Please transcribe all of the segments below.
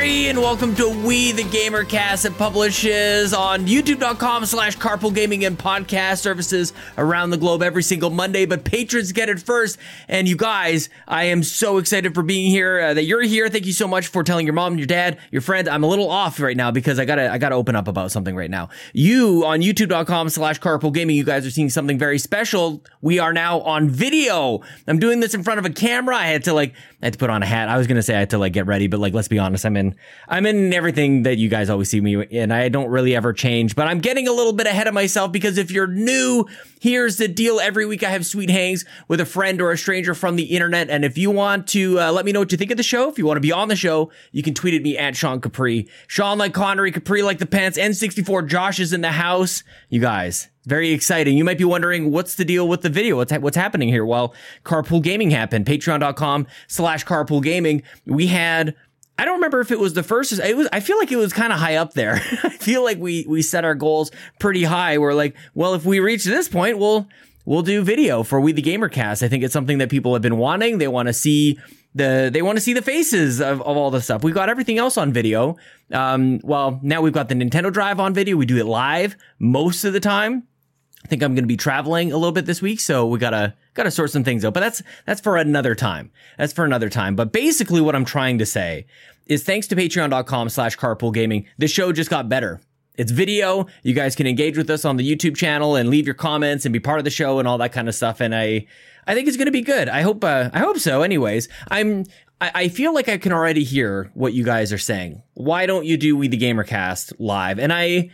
Capri, and welcome to We the Gamercast. It publishes on youtube.com slash carpool gaming and podcast services around the globe every single Monday, but patrons get it first. And you guys, I am so excited for being here, uh, that you're here. Thank you so much for telling your mom, your dad, your friend. I'm a little off right now because I gotta, I gotta open up about something right now. You on youtube.com slash carpool gaming, you guys are seeing something very special. We are now on video. I'm doing this in front of a camera. I had to like, I had to put on a hat. I was gonna say I had to like get ready, but like let's be honest, I'm in I'm in everything that you guys always see me in. I don't really ever change, but I'm getting a little bit ahead of myself because if you're new, here's the deal. Every week I have sweet hangs with a friend or a stranger from the internet, and if you want to uh, let me know what you think of the show, if you want to be on the show, you can tweet at me at Sean Capri. Sean like Connery, Capri like the pants, N64 Josh is in the house. You guys, very exciting. You might be wondering what's the deal with the video? What's, ha- what's happening here? Well, Carpool Gaming happened. Patreon.com slash Carpool Gaming. We had, I don't remember if it was the first, it was, I feel like it was kind of high up there. I feel like we, we set our goals pretty high. We're like, well, if we reach this point, we'll, we'll do video for We the Gamercast. I think it's something that people have been wanting. They want to see the they want to see the faces of, of all the stuff. We've got everything else on video. Um, well, now we've got the Nintendo Drive on video. We do it live most of the time. I think I'm going to be traveling a little bit this week, so we gotta gotta sort some things out. But that's that's for another time. That's for another time. But basically, what I'm trying to say is, thanks to Patreon.com/slash Carpool Gaming, the show just got better. It's video. You guys can engage with us on the YouTube channel and leave your comments and be part of the show and all that kind of stuff. And I, I think it's going to be good. I hope, uh, I hope so. Anyways, I'm, I, I feel like I can already hear what you guys are saying. Why don't you do We the Gamercast live? And I,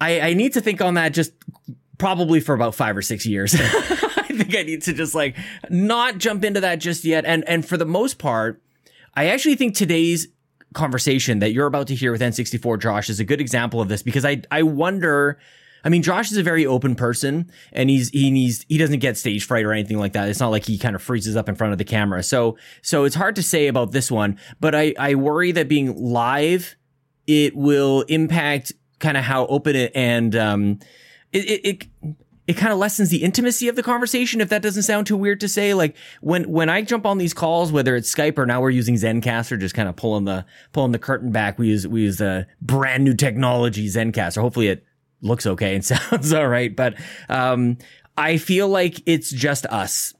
I, I need to think on that just probably for about five or six years. Think I need to just like not jump into that just yet. And, and for the most part, I actually think today's conversation that you're about to hear with N64 Josh is a good example of this because I, I wonder, I mean, Josh is a very open person and he's, he he's, he doesn't get stage fright or anything like that. It's not like he kind of freezes up in front of the camera. So, so it's hard to say about this one, but I, I worry that being live, it will impact kind of how open it and, um, it, it, it it kind of lessens the intimacy of the conversation if that doesn't sound too weird to say. Like when when i jump on these calls whether it's skype or now we're using zencastr just kind of pulling the pulling the curtain back we use we use a brand new technology zencastr hopefully it looks okay and sounds all right but um i feel like it's just us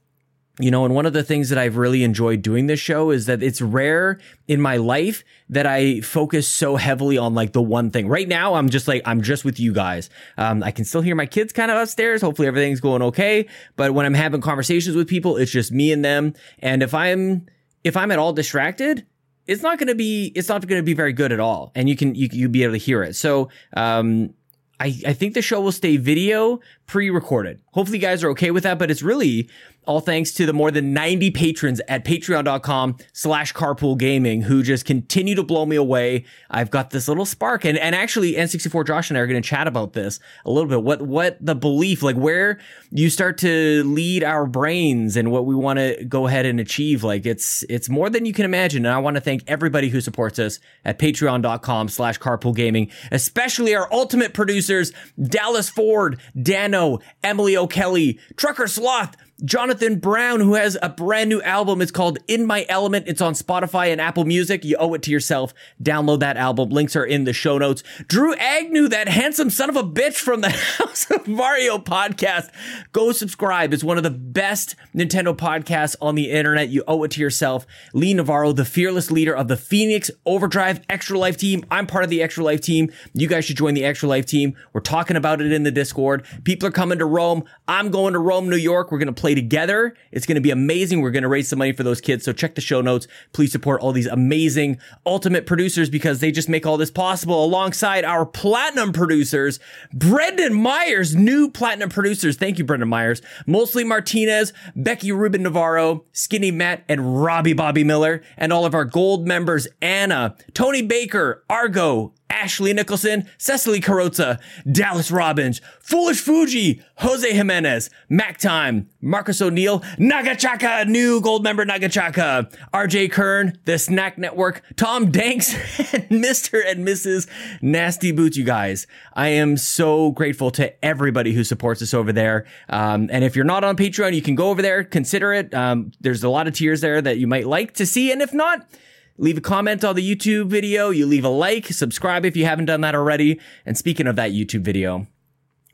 you know, and one of the things that I've really enjoyed doing this show is that it's rare in my life that I focus so heavily on like the one thing. Right now, I'm just like, I'm just with you guys. Um, I can still hear my kids kind of upstairs. Hopefully everything's going okay. But when I'm having conversations with people, it's just me and them. And if I'm, if I'm at all distracted, it's not going to be, it's not going to be very good at all. And you can, you, you'll be able to hear it. So, um, I, I think the show will stay video pre-recorded. Hopefully you guys are okay with that, but it's really all thanks to the more than 90 patrons at patreon.com slash carpool gaming who just continue to blow me away. I've got this little spark and, and actually N64 Josh and I are going to chat about this a little bit. What, what the belief, like where you start to lead our brains and what we want to go ahead and achieve. Like it's, it's more than you can imagine. And I want to thank everybody who supports us at patreon.com slash carpool gaming, especially our ultimate producers, Dallas Ford, Dano, Emily O'Kelly, Trucker Sloth, Jonathan Brown, who has a brand new album. It's called In My Element. It's on Spotify and Apple Music. You owe it to yourself. Download that album. Links are in the show notes. Drew Agnew, that handsome son of a bitch from the House of Mario podcast. Go subscribe. It's one of the best Nintendo podcasts on the internet. You owe it to yourself. Lee Navarro, the fearless leader of the Phoenix Overdrive Extra Life team. I'm part of the Extra Life team. You guys should join the Extra Life team. We're talking about it in the Discord. People are coming to Rome. I'm going to Rome, New York. We're going to play together. It's going to be amazing. We're going to raise some money for those kids. So check the show notes. Please support all these amazing ultimate producers because they just make all this possible alongside our platinum producers, Brendan Myers, new platinum producers. Thank you, Brendan Myers. Mostly Martinez, Becky Rubin Navarro, Skinny Matt, and Robbie Bobby Miller, and all of our gold members, Anna, Tony Baker, Argo, Ashley Nicholson, Cecily Carrozza, Dallas Robbins, Foolish Fuji, Jose Jimenez, Mac Time, Marcus O'Neill, Nagachaka, new gold member Nagachaka, RJ Kern, The Snack Network, Tom Danks, and Mr. and Mrs. Nasty Boots, you guys. I am so grateful to everybody who supports us over there. Um, and if you're not on Patreon, you can go over there, consider it. Um, there's a lot of tiers there that you might like to see. And if not, leave a comment on the YouTube video, you leave a like, subscribe if you haven't done that already. And speaking of that YouTube video,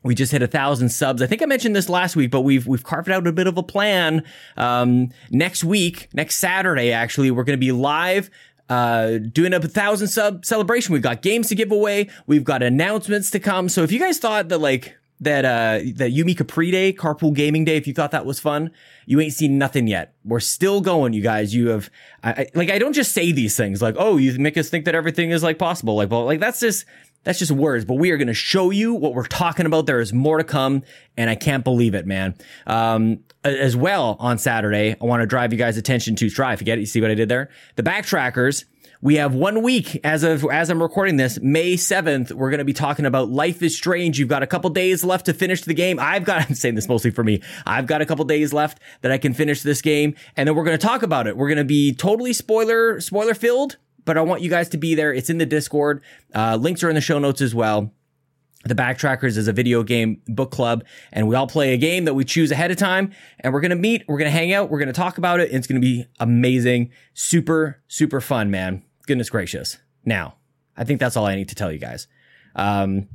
we just hit a thousand subs. I think I mentioned this last week, but we've we've carved out a bit of a plan. Um, next week, next Saturday, actually, we're going to be live. Uh, doing a thousand sub celebration. We've got games to give away. We've got announcements to come. So if you guys thought that like that uh that Yumi Capri Day, Carpool Gaming Day, if you thought that was fun, you ain't seen nothing yet. We're still going, you guys. You have I, I, like I don't just say these things like, oh, you make us think that everything is like possible. Like, well, like that's just that's just words, but we are going to show you what we're talking about. There is more to come, and I can't believe it, man. Um, as well on Saturday, I want to drive you guys' attention to Strive. You get it? You see what I did there? The backtrackers. We have one week as of as I'm recording this, May 7th. We're going to be talking about Life is Strange. You've got a couple days left to finish the game. I've got I'm saying this mostly for me. I've got a couple days left that I can finish this game and then we're going to talk about it. We're going to be totally spoiler spoiler filled but I want you guys to be there. It's in the Discord. Uh, links are in the show notes as well. The Backtrackers is a video game book club, and we all play a game that we choose ahead of time. And we're gonna meet, we're gonna hang out, we're gonna talk about it. It's gonna be amazing, super, super fun, man. Goodness gracious. Now, I think that's all I need to tell you guys. Um,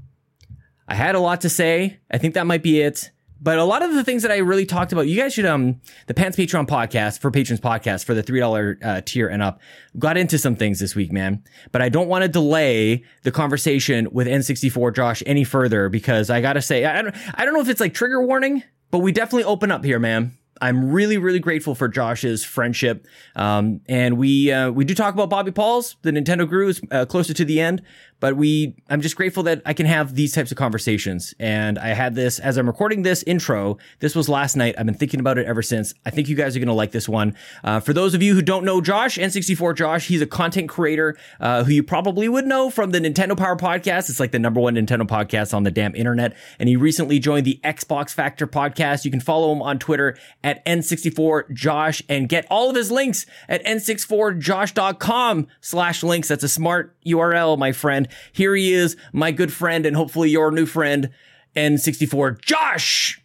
I had a lot to say. I think that might be it. But a lot of the things that I really talked about, you guys should, um, the Pants Patreon podcast for patrons podcast for the $3 uh, tier and up got into some things this week, man. But I don't want to delay the conversation with N64 Josh any further because I gotta say, I don't, I don't know if it's like trigger warning, but we definitely open up here, man. I'm really, really grateful for Josh's friendship. Um, and we, uh, we do talk about Bobby Paul's, the Nintendo Guru is uh, closer to the end, but we, I'm just grateful that I can have these types of conversations. And I had this as I'm recording this intro. This was last night. I've been thinking about it ever since. I think you guys are going to like this one. Uh, for those of you who don't know Josh, N64 Josh, he's a content creator, uh, who you probably would know from the Nintendo Power podcast. It's like the number one Nintendo podcast on the damn internet. And he recently joined the Xbox Factor podcast. You can follow him on Twitter at N64 Josh and get all of his links at n64josh.com slash links. That's a smart URL, my friend. Here he is, my good friend, and hopefully your new friend, N64 Josh.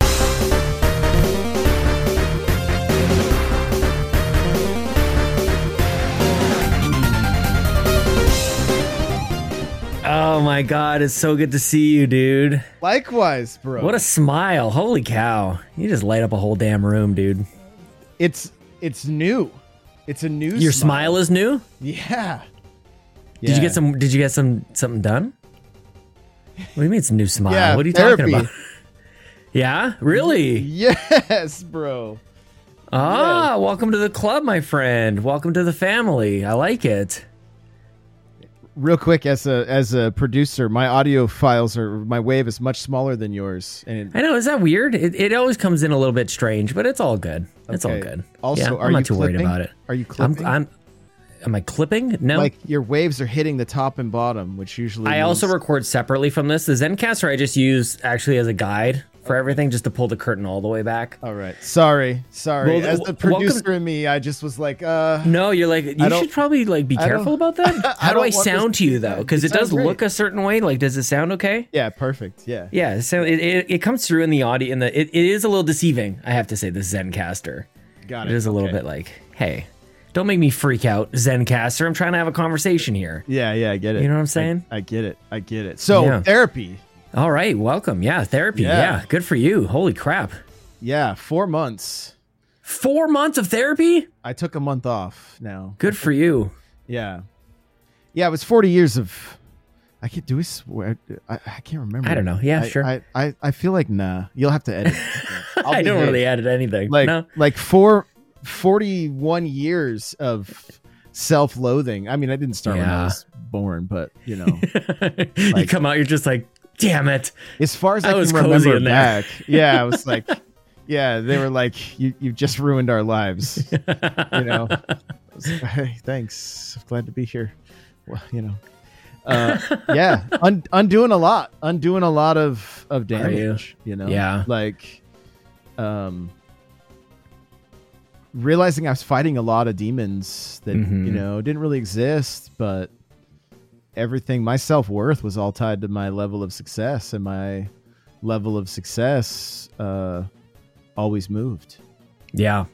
Oh my god, it's so good to see you, dude. Likewise, bro. What a smile. Holy cow. You just light up a whole damn room, dude. it's it's new. It's a new Your smile is new? Yeah. Did you get some did you get some something done? What do you mean it's a new smile? Yeah, what are you therapy. talking about? Yeah? Really? Yes, bro. Ah, welcome to the club, my friend. Welcome to the family. I like it. Real quick as a as a producer, my audio files are my wave is much smaller than yours. And I know, is that weird? It, it always comes in a little bit strange, but it's all good. It's all good. Also, yeah, are I'm not you too worried about it. Are you I'm, clipping? I'm am I clipping? No. like your waves are hitting the top and bottom, which usually I also record separately from this. The Zencastr I just use actually as a guide for everything, just to pull the curtain all the way back. All right. Sorry. Sorry. Well, as the welcome- producer in me, I just was like, uh No, you're like you I should probably like be careful about that. How do don't I want this sound to you though? Because You it does great. look a certain way. Like, does it sound okay? yeah, perfect. Yeah. Yeah, so it, it, it comes through in the audio. In the it, it is a little deceiving. I have to say, the Zencastr. Got It it. is a little Okay. bit like, hey, don't make me freak out, Zencastr. I'm trying to have a conversation here. Yeah, yeah, I get it. You know what I'm saying? I, get it. I get it. So Yeah. therapy. All right, welcome. Yeah, therapy. Yeah. Yeah. good for you. Holy crap. Yeah, four months. Four months of therapy? I took a month off now. Good for you. Yeah. Yeah, it was 40 years of. I can't do we swear. I, I can't remember. I don't know. Yeah, I, sure. I, I, I feel like nah. You'll have to edit. I don't behave. really edit anything. like no. like four, 41 years of self-loathing. I mean, I didn't start when I Yeah. was born, but you know, you come out, you're just like, damn it. as far as I, I was can cozy remember in there. back, yeah, I was like, yeah, they were like, you you've just ruined our lives. you know, I was like, hey, thanks. I'm glad to be here. Well, you know, uh, yeah, un- undoing a lot, undoing a lot of of you? damage. You? know, Yeah. like, um, realizing I was fighting a lot of demons that Mhm. you know didn't really exist, but everything, my self worth was all tied to my level of success, and my level of success uh, always moved. Yeah.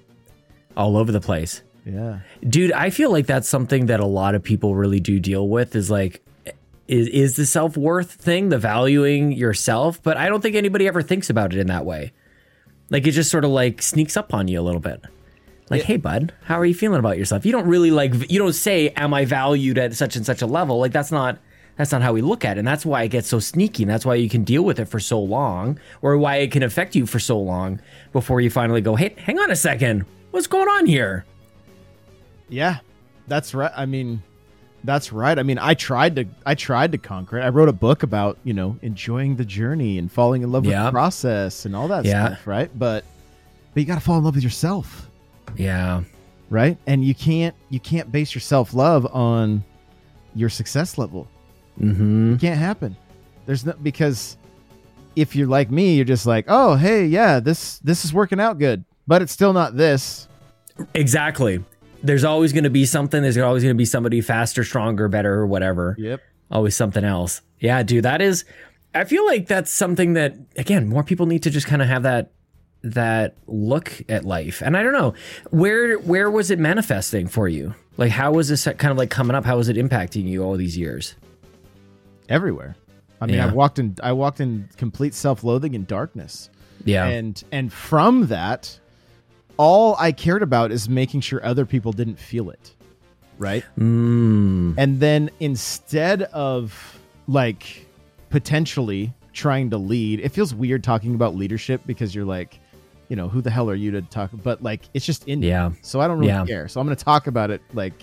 All over the place. Yeah. Dude, I feel like that's something that a lot of people really do deal with is like is is the self-worth thing, the valuing yourself, but I don't think anybody ever thinks about it in that way. Like it just sort of like sneaks up on you a little bit. Like, hey bud, how are you feeling about yourself? You don't really like you don't say am I valued at such and such a level? Like that's not that's not how we look at it. And that's why it gets so sneaky. And that's why you can deal with it for so long or why it can affect you for so long before you finally go, "Hey, hang on a second. What's going on here?" Yeah. That's right. I mean, that's right. I mean, I tried to I tried to conquer it. I wrote a book about, you know, enjoying the journey and falling in love with Yeah. the process and all that Yeah. stuff, right? But but you got to fall in love with yourself, Yeah. right? And you can't you can't base your self-love on your success level. Mm-hmm. It can't happen. There's no because if you're like me, you're just like, "Oh, hey, yeah, this this is working out good." But it's still not this. Exactly. There's always going to be something. There's always going to be somebody faster, stronger, better, or whatever. Yep. Always something else. Yeah, dude, that is. I feel like that's something that again, more people need to just kind of have that that look at life. And I don't know where where was it manifesting for you? Like, how was this kind of like coming up? How was it impacting you all these years? Everywhere. I mean, Yeah. I walked in I walked in complete self-loathing and darkness. Yeah. and and from that all i cared about is making sure other people didn't feel it right mm, and then instead of like potentially trying to lead it feels weird talking about leadership because you're like you know who the hell are you to talk but like it's just in me. yeah. so i don't really Yeah. care so i'm going to talk about it like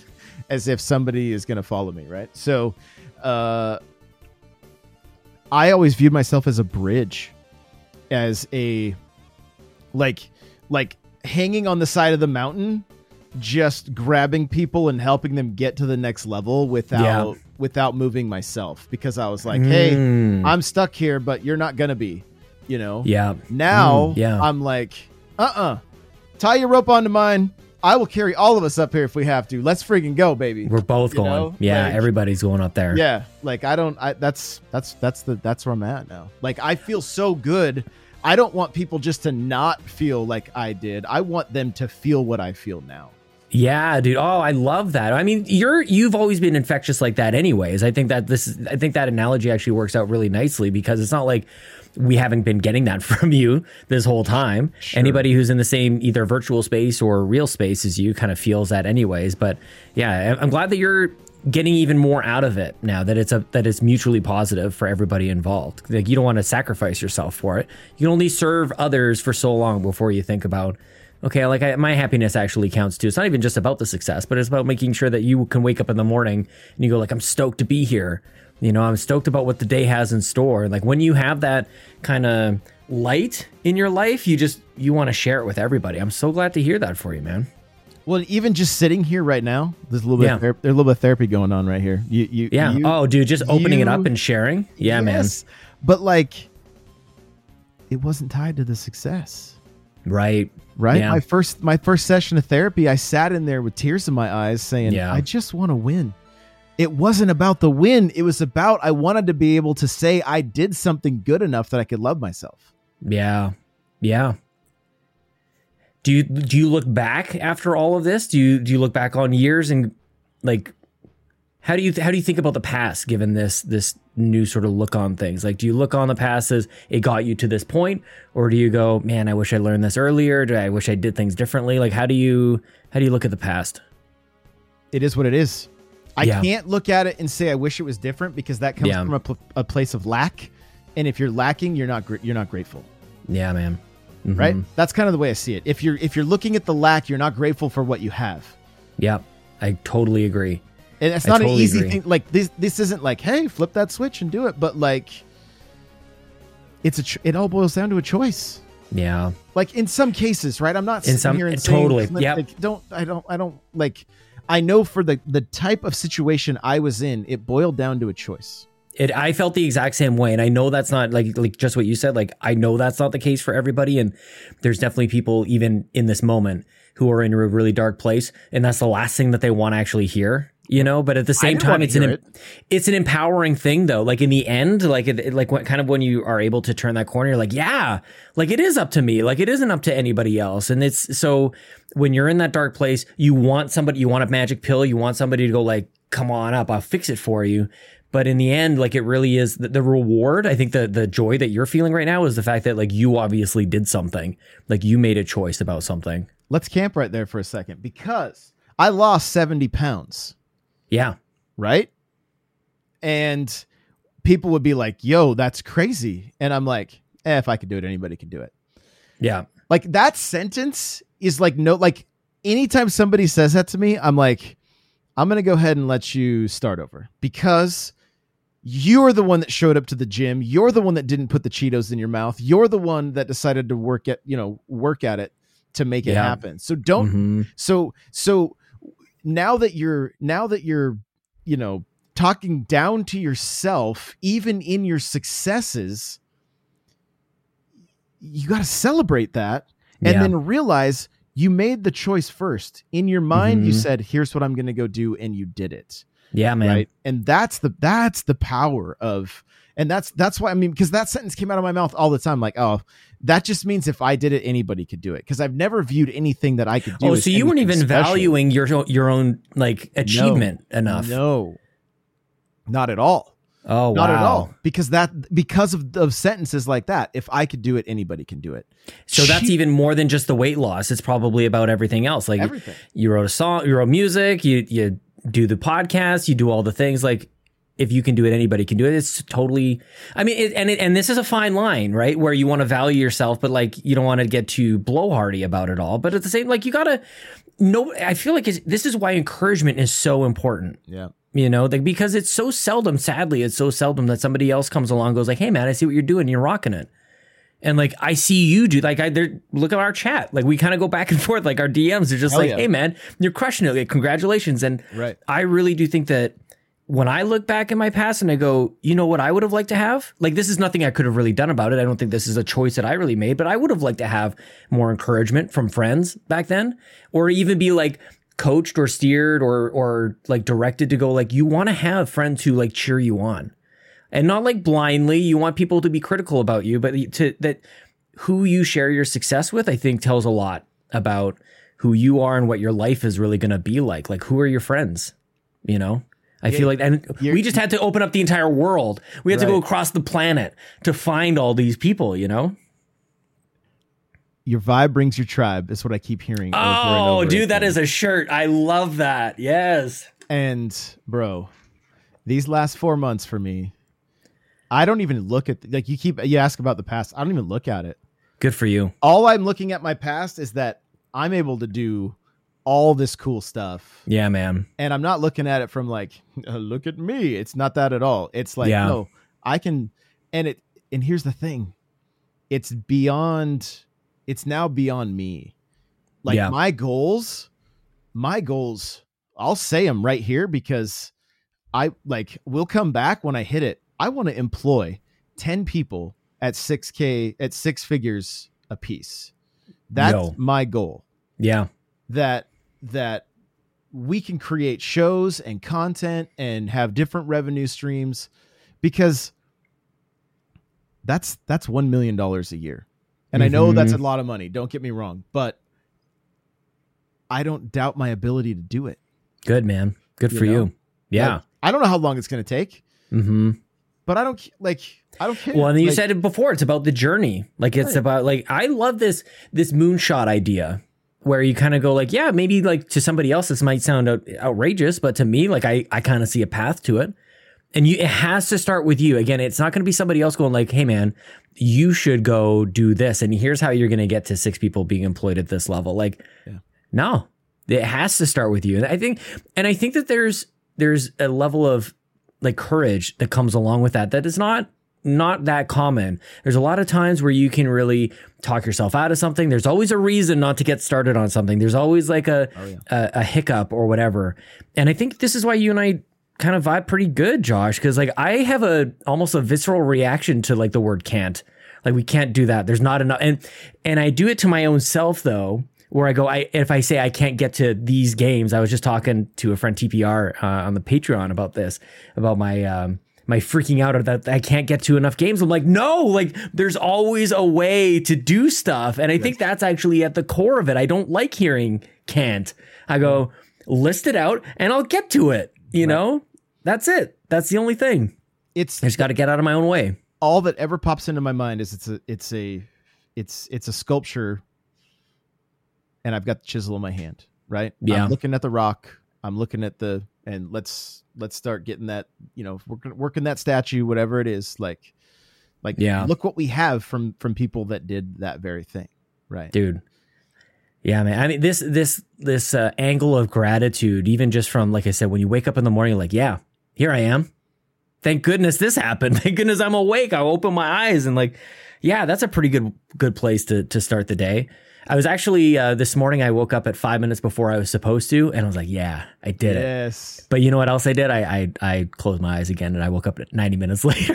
as if somebody is going to follow me right so uh i always viewed myself as a bridge as a like like hanging on the side of the mountain just grabbing people and helping them get to the next level without Yeah. without moving myself because i was like hey Mm, i'm stuck here but you're not gonna be you know yeah. now Mm, yeah. i'm like uh-uh tie your rope onto mine i will carry all of us up here if we have to let's freaking go baby We're both You going. know, yeah, like- everybody's going up there. yeah like i don't i that's that's that's the that's where i'm at now like i feel so good i don't want people just to not feel like i did i want them to feel what i feel now Yeah, dude. Oh, I love that. I mean, you're you've always been infectious like that anyways. I think that this I think that analogy actually works out really nicely because it's not like we haven't been getting that from you this whole time. Anybody who's in the same either virtual space or real space as you kind of feels that anyways. But yeah, I'm glad that you're getting even more out of it now that it's a that it's mutually positive for everybody involved. Like you don't want to sacrifice yourself for it. You can only serve others for so long before you think about okay, like I, my happiness actually counts too. It's not even just about the success, but it's about making sure that you can wake up in the morning and you go like, I'm stoked to be here. You know, I'm stoked about what the day has in store. Like when you have that kind of light in your life, you just you want to share it with everybody. I'm so glad to hear that for you, man. well even just sitting here right now there's a little bit Yeah. of ther- there's a little bit of therapy going on right here you you Yeah. you- oh, dude, just opening it up and sharing. Yeah, Yes, but like it wasn't tied to the success. Right. right Yeah. my first my first session of therapy i sat in there with tears in my eyes saying Yeah. i just want to win it wasn't about the win it was about i wanted to be able to say i did something good enough that i could love myself Yeah. Yeah. Do you do you look back after all of this? Do you do you look back on years and like how do you how do you think about the past given this this new sort of look on things? Like do you look on the past as it got you to this point or do you go, "Man, I wish I learned this earlier. Do I wish I did things differently?" Like how do you how do you look at the past? it is what it is i Yeah. can't look at it and say i wish it was different because that comes Yeah. from a, pl- a place of lack and if you're lacking you're not gr- you're not grateful Yeah, man. Mhm. right that's kind of the way i see it if you're if you're looking at the lack you're not grateful for what you have Yeah. I totally agree. And it's not an easy agree. thing. Like this, this isn't like, hey, flip that switch and do it. But like, it's a. It all boils down to a choice. Yeah. Like in some cases, right? I'm not In some- here and totally, Clint, yep. like, don't. I don't. I don't like. I know for the the type of situation I was in, it boiled down to a choice. It I felt the exact same way and I know that's not like like just what you said like I know that's not the case for everybody and there's definitely people even in this moment who are in a really dark place and that's the last thing that they want to actually hear you know. But at the same time, it's an em- it's an empowering thing, though. Like in the end, like it, it- like what kind of when you are able to turn that corner, you're like, yeah, like it is up to me. Like it isn't up to anybody else. And it's so when you're in that dark place, you want somebody, you want a magic pill, you want somebody to go like, come on up, I'll fix it for you. But in the end, like it really is the, the reward. I think the the joy that you're feeling right now is the fact that like you obviously did something, like you made a choice about something. Let's camp right there for a second because I lost 70 pounds, Yeah, right? And people would be like, yo, that's crazy. And I'm like, eh, if I could do it, anybody can do it. yeah, Like that sentence is like, no, like anytime somebody says that to me, I'm like, I'm going to go ahead and let you start over because you're the one that showed up to the gym. You're the one that didn't put the Cheetos in your mouth. You're the one that decided to work at, you know, work at it to make it Yeah. happen. So don't Mhm. so so now that you're now that you're you know talking down to yourself even in your successes you got to celebrate that and Yeah. then realize you made the choice first in your mind you Mhm. said here's what i'm going to go do and you did it yeah, man. right and that's the that's the power of and that's that's why i mean because that sentence came out of my mouth all the time like oh that just means if i did it anybody could do it because i've never viewed anything that i could do Oh, so you weren't even special. valuing your your own like achievement enough. no not at all Oh, not wow. at all because that because of, of sentences like that if i could do it anybody can do it So that's even more than just the weight loss. It's probably about everything else. Like everything you wrote a song, you wrote music, you you do the podcast, you do all the things. Like if you can do it, anybody can do it. It's totally. I mean, it, and it, and this is a fine line, right? Where you want to value yourself, but like you don't want to get too blowhardy about it all. But at the same, like you gotta know. I feel like it's, this is why encouragement is so important. yeah You know, like because it's so seldom. Sadly, it's so seldom that somebody else comes along, and goes like, "Hey, man, I see what you're doing. You're rocking it." And like I see you do, like I there, look at our chat. Like we kind of go back and forth. Like our DMs are just Hell like, yeah. "Hey, man, you're crushing it. Like congratulations!" And right I really do think that when I look back in my past and I go, you know what I would have liked to have? Like this is nothing I could have really done about it. I don't think this is a choice that I really made, but I would have liked to have more encouragement from friends back then or even be like coached or steered or or like directed to go like you want to have friends who like cheer you on. And not like blindly, you want people to be critical about you, but to that who you share your success with, I think tells a lot about who you are and what your life is really going to be like. Like, who are your friends? You know, I feel like, and we just had to open up the entire world. We had to go across the planet to find all these people. You know? your vibe brings your tribe is what i keep hearing over and Oh, over dude, that again. is a shirt. I love that. Yes. And bro, these last four months for me, I don't even look at like you keep you ask about the past. I don't even look at it. Good for you. All I'm looking at my past is that I'm able to do all this cool stuff, Yeah, man. and I'm not looking at it from like, "Uh, look at me. It's not that at all. It's like, Yeah. no, I can. And it. And here's the thing, it's beyond. It's now beyond me. Like Yeah. my goals, my goals. I'll say them right here because I like we'll come back when I hit it. I want to employ 10 people at 6k at six figures a piece. That's Yo. my goal. Yeah. That that we can create shows and content and have different revenue streams because that's that's 1 million dollars a year. And I know that's a lot of money, don't get me wrong, but I don't doubt my ability to do it. Good, man. Good You for know? you. Yeah. Like, I don't know how long it's going to take, mm-hmm. but I don't like I don't care. Well, and you Like, said it before. It's about the journey. Like it's Right. about like I love this this moonshot idea where you kind of go like, yeah, maybe like to somebody else this might sound out, outrageous, but to me, like I I kind of see a path to it. And you it has to start with you. Again, it's not going to be somebody else going like, "Hey man, you should go do this and here's how you're going to get to six people being employed at this level." Like Yeah. no. It has to start with you. And I think and I think that there's there's a level of like courage that comes along with that that is not not that common. There's a lot of times where you can really talk yourself out of something. There's always a reason not to get started on something. There's always like a Oh, yeah. a, a hiccup or whatever. And I think this is why you and I kind of vibe pretty good, Josh, because like I have a almost a visceral reaction to like the word can't. Like we can't do that. There's not enough and and I do it to my own self though, where I go, I if I say I can't get to these games, I was just talking to a friend TPR uh, on the Patreon about this, about my um, my freaking out that I can't get to enough games. I'm like, no, like there's always a way to do stuff, and I yes. think that's actually at the core of it. I don't like hearing can't. I go mm. list it out, and I'll get to it. You right. know, that's it. That's the only thing. It's I just got to get out of my own way. All that ever pops into my mind is it's a it's a it's it's a sculpture and I've got the chisel in my hand, right? Yeah. I'm looking at the rock. I'm looking at the and let's let's start getting that, you know, working working that statue, whatever it is, like like yeah. look what we have from from people that did that very thing. Right. Dude. Yeah, man. I mean this this this uh, angle of gratitude, even just from like I said, when you wake up in the morning, like, yeah, here I am. Thank goodness this happened. Thank goodness I'm awake. I open my eyes and like, yeah, that's a pretty good good place to to start the day. I was actually uh, this morning. I woke up at five minutes before I was supposed to, and I was like, "Yeah, I did yes. it." Yes. But you know what else I did? I I, I closed my eyes again, and I woke up at ninety minutes later.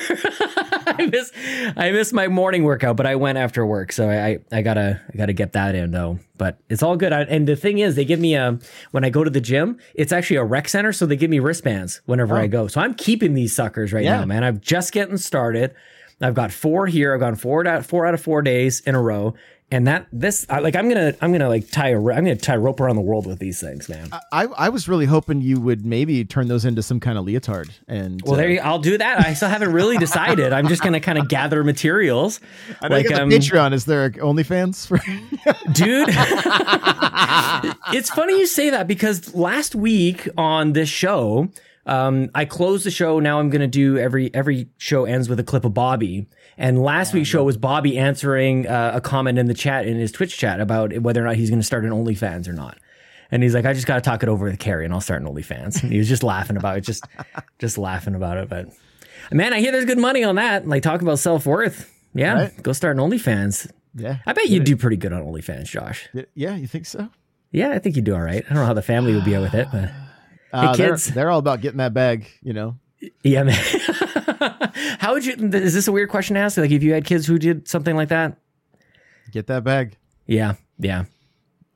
I miss I missed my morning workout, but I went after work, so I I gotta I gotta get that in though. But it's all good. I, and the thing is, they give me a when I go to the gym, it's actually a rec center, so they give me wristbands whenever oh. I go. So I'm keeping these suckers right yeah. now, man. I'm just getting started. I've got four here. I've gone four out four out of four days in a row, and that this I, like I'm gonna I'm gonna like tie a I'm gonna tie rope around the world with these things, man. I I was really hoping you would maybe turn those into some kind of leotard. And well, uh, there you, I'll do that. I still haven't really decided. I'm just gonna kind of gather materials. I like um, Patreon. Is there OnlyFans for dude? it's funny you say that because last week on this show. Um, I close the show. Now I'm going to do every every show ends with a clip of Bobby. And last week's show was Bobby answering uh, a comment in the chat in his Twitch chat about whether or not he's going to start an OnlyFans or not. And he's like, I just got to talk it over with Carrie and I'll start an OnlyFans. And he was just laughing about it, just just laughing about it. But man, I hear there's good money on that. Like talk about self worth. Yeah, right. go start an OnlyFans. Yeah, I bet you'd do pretty good on OnlyFans, Josh. Yeah, you think so? Yeah, I think you'd do all right. I don't know how the family would be with it, but uh, hey, kids, they're, they're all about getting that bag, you know. Yeah, man. How would you? Is this a weird question to ask? Like, if you had kids who did something like that, get that bag. Yeah, yeah.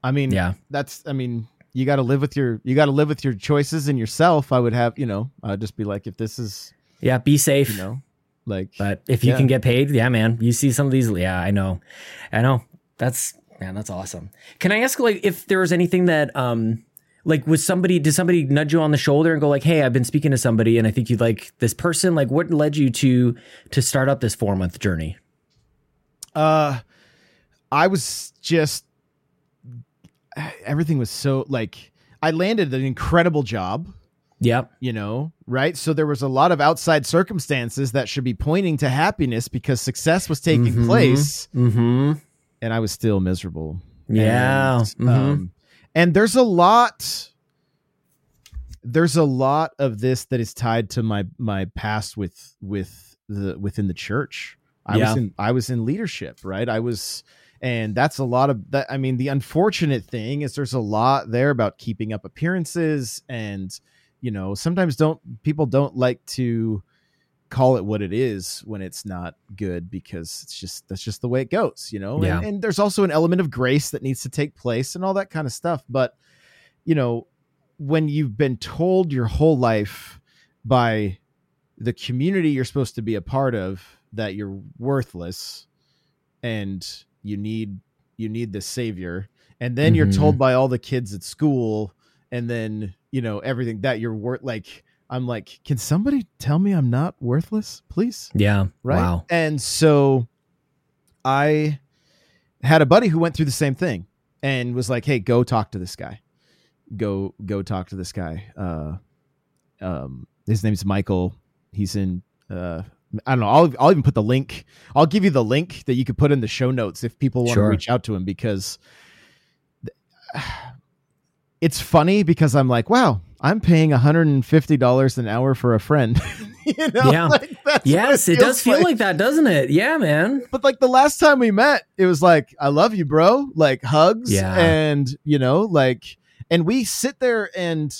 I mean, yeah. That's. I mean, you got to live with your. You got to live with your choices and yourself. I would have. You know, I'd just be like, if this is. Yeah, be safe. You know, like. But if you yeah. can get paid, yeah, man. You see some of these. Yeah, I know. I know. That's man. That's awesome. Can I ask, like, if there was anything that um like was somebody did somebody nudge you on the shoulder and go like hey i've been speaking to somebody and i think you'd like this person like what led you to to start up this four month journey uh i was just everything was so like i landed an incredible job Yep. You know, right? So there was a lot of outside circumstances that should be pointing to happiness because success was taking mm-hmm. place. Mm-hmm. And I was still miserable. Yeah. And, mm-hmm. um, and there's a lot there's a lot of this that is tied to my my past with with the within the church. I yeah. was in I was in leadership, right? I was and that's a lot of that I mean the unfortunate thing is there's a lot there about keeping up appearances and you know, sometimes don't people don't like to call it what it is when it's not good because it's just that's just the way it goes, you know. Yeah. And, and there's also an element of grace that needs to take place and all that kind of stuff. But you know, when you've been told your whole life by the community you're supposed to be a part of that you're worthless and you need you need the savior and then mm-hmm. you're told by all the kids at school and then you know everything that you're worth like I'm like, can somebody tell me I'm not worthless, please? Yeah. Right. Wow. And so I had a buddy who went through the same thing and was like, hey, go talk to this guy. Go go talk to this guy. Uh um his name's Michael. He's in uh I don't know. I'll I'll even put the link. I'll give you the link that you could put in the show notes if people want sure. to reach out to him because it's funny because I'm like, wow, I'm paying $150 an hour for a friend. you know? Yeah. Like yes, it, it does feel like. like. that, doesn't it? Yeah, man. But like the last time we met, it was like, I love you, bro. Like hugs. Yeah. And, you know, like, and we sit there and.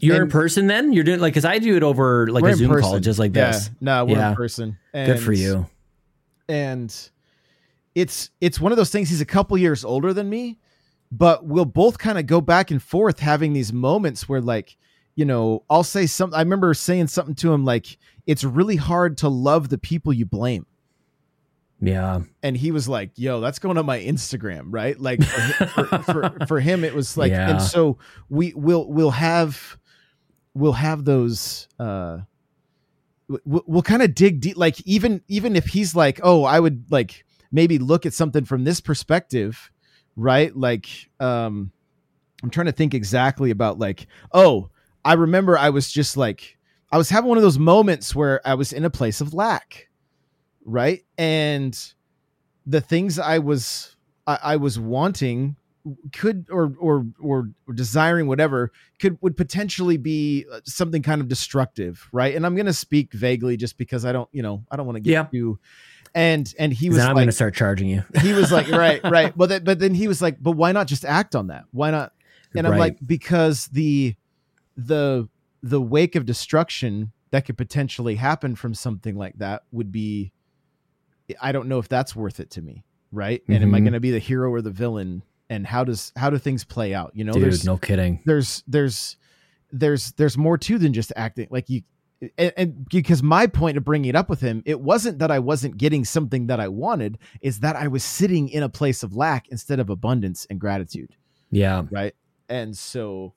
You're and in person then? You're doing like, cause I do it over like a Zoom person. call, just like this. Yeah. No, we're yeah. in person. And, Good for you. And it's, it's one of those things. He's a couple years older than me but we'll both kind of go back and forth having these moments where like you know i'll say something i remember saying something to him like it's really hard to love the people you blame Yeah. and he was like yo that's going on my instagram right like for, for, for, him it was like Yeah. and so we will we'll have we'll have those uh we'll, we'll kind of dig deep like even even if he's like oh i would like maybe look at something from this perspective right? Like um i'm trying to think exactly about like oh i remember i was just like i was having one of those moments where i was in a place of lack right? And the things i was i, I was wanting could or, or or desiring whatever could would potentially be uh, something kind of destructive right? And i'm going to speak vaguely just because i don't you know i don't want to get Yeah. too and and he was then I'm like going to start charging you. he was like right right but then, but then he was like but why not just act on that why not and i'm Right. like because the the the wake of destruction that could potentially happen from something like that would be i don't know if that's worth it to me right and am i Mhm. going to be the hero or the villain and how does how do things play out you know Dude, there's no kidding. there's there's there's there's more to than just acting like you and, and because my point of bringing it up with him it wasn't that i wasn't getting something that i wanted is that i was sitting in a place of lack instead of abundance and gratitude Yeah. right and so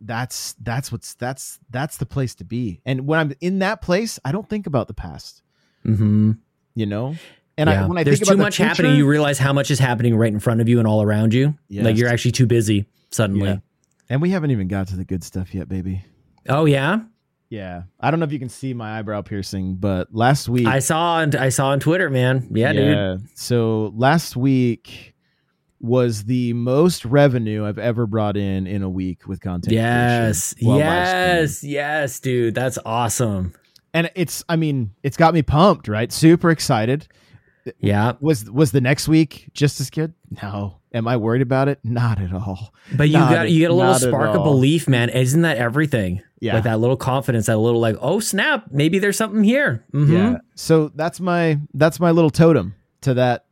that's that's what's that's that's the place to be and when i'm in that place i don't think about the past Mm-hmm. you know and yeah. i when i There's think too about the much happening. You realize how much is happening right in front of you and all around you. Yes. Like you're actually too busy suddenly. Yeah. and we haven't even got to the good stuff yet baby Oh yeah. Yeah i don't know if you can see my eyebrow piercing but last week I saw on I saw on Twitter, man. Yeah, dude. So last week was the most revenue I've ever brought in in a week with content. Yes. Yes. Yes, dude. That's awesome. And it's, I mean, it's got me pumped, right? Super excited. Yeah. Was was the next week just as good? No. Am I worried about it? Not at all. But you Not got you get a little spark of belief, man. Isn't that everything? Yeah. Like that little confidence, that little like, oh snap, maybe there's something here. Mhm. Yeah. So that's my that's my little totem to that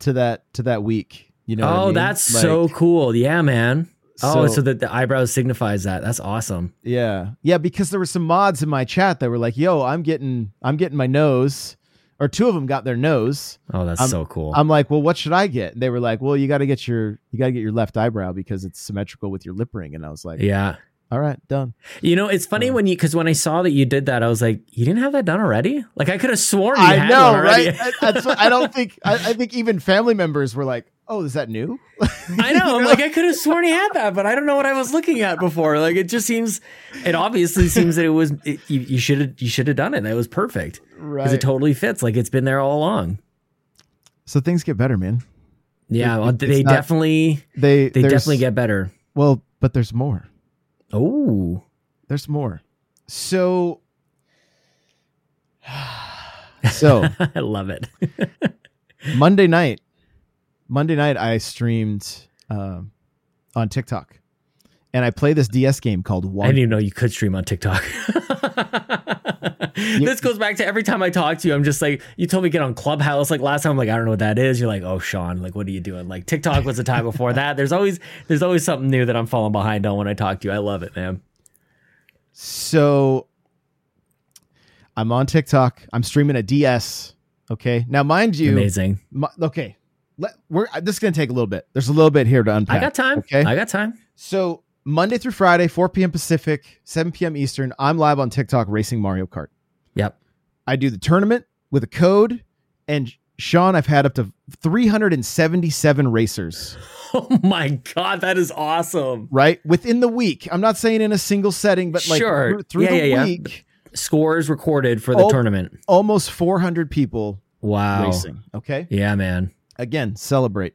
to that to that week. You know. what I oh, mean? that's Like, so cool. Yeah, man. Oh, So- that the eyebrows signifies that. That's awesome. Yeah. Yeah, because there were some mods in my chat that were like, "Yo, I'm getting I'm getting my nose." Or two of them got their nose. Oh, that's I'm- so cool. I'm like, "Well, what should I get?" And they were like, "Well, you got to get your you got to get your left eyebrow because it's symmetrical with your lip ring." And I was like, yeah. "All right, done." You know, it's funny Yeah. when you because when I saw that you did that, I was like, you didn't have that done already? Like I could have sworn you I had know, right? I, that's what- I don't think I, I think even family members were like, "Oh, is that new?" I know. I'm know? like, I could have sworn he had that, but I don't know what I was looking at before. Like, it just seems, it obviously seems that it was, it, you- you should have, you should have done it. That was perfect because right. it totally fits. Like it's been there all along. so things get better, man. Yeah, It- well, they not- definitely, They they definitely get better. well, but there's more. Oh, There's more. So, so I love it. Monday night, Monday night, I streamed um, on TikTok, and I play this DS game called I didn't even know you could stream on TikTok. this goes back to every time I talk to you, I'm just like, you told me to get on Clubhouse. Like last time, I'm like, I don't know what that is. You're like, oh, Sean, like, what are you doing? Like TikTok was the time before that. There's always, there's always something new that I'm falling behind on when I talk to you. I love it, man. So, I'm on TikTok. I'm streaming a DS. Okay, now mind you, Amazing. my, okay, let, we're uh, this is gonna take a little bit. There's a little bit here to unpack. I got time. Okay. I got time. So Monday through Friday, 4 p.m. Pacific, 7 p.m. Eastern, I'm live on TikTok racing Mario Kart. Yep. I do the tournament with a code, and Sean, I've had up to 377 racers, Oh my God, that is awesome. right? Within the week. I'm not saying in a single setting, but like Sure. through, through Yeah, the yeah, yeah. week, Scores recorded for the Oh. tournament. almost 400 people Wow. racing. Okay. Yeah, man. Again, celebrate.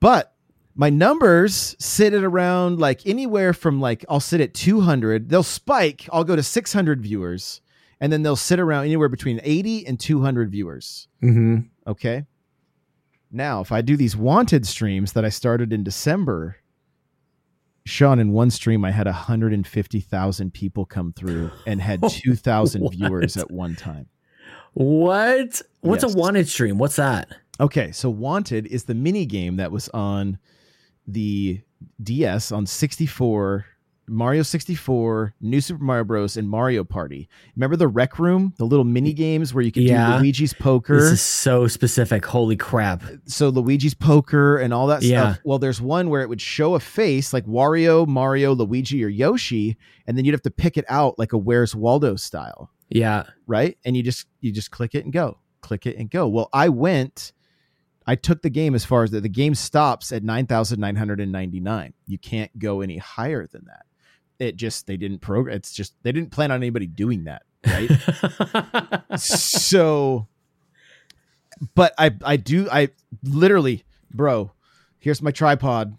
But my numbers sit at around like anywhere from like I'll sit at 200. They'll spike. I'll go to 600 viewers, and then they'll sit around anywhere between 80 and 200 viewers. Mm-hmm. Okay. Now, if I do these wanted streams that I started in December, Sean, in one stream, I had 150,000 people come through and had 2,000 viewers at one time. What? What's Yes. a wanted stream? What's that? Okay, so Wanted is the mini game that was on the DS on 64, Mario 64, New Super Mario Bros, and Mario Party. Remember the Rec Room, the little mini games where you could Yeah. do Luigi's Poker? This is so specific. Holy crap. so Luigi's Poker and all that Yeah. stuff. Well, there's one where it would show a face like Wario, Mario, Luigi, or Yoshi, and then you'd have to pick it out like a Where's Waldo style. Yeah. right? And you just you just click it and go, click it and go. Well, I went, I took the game as far as that. The game stops at nine thousand nine hundred and ninety nine. You can't go any higher than that. It just they didn't program. It's just they didn't plan on anybody doing that, right? so, but I I do I literally, bro. Here's my tripod.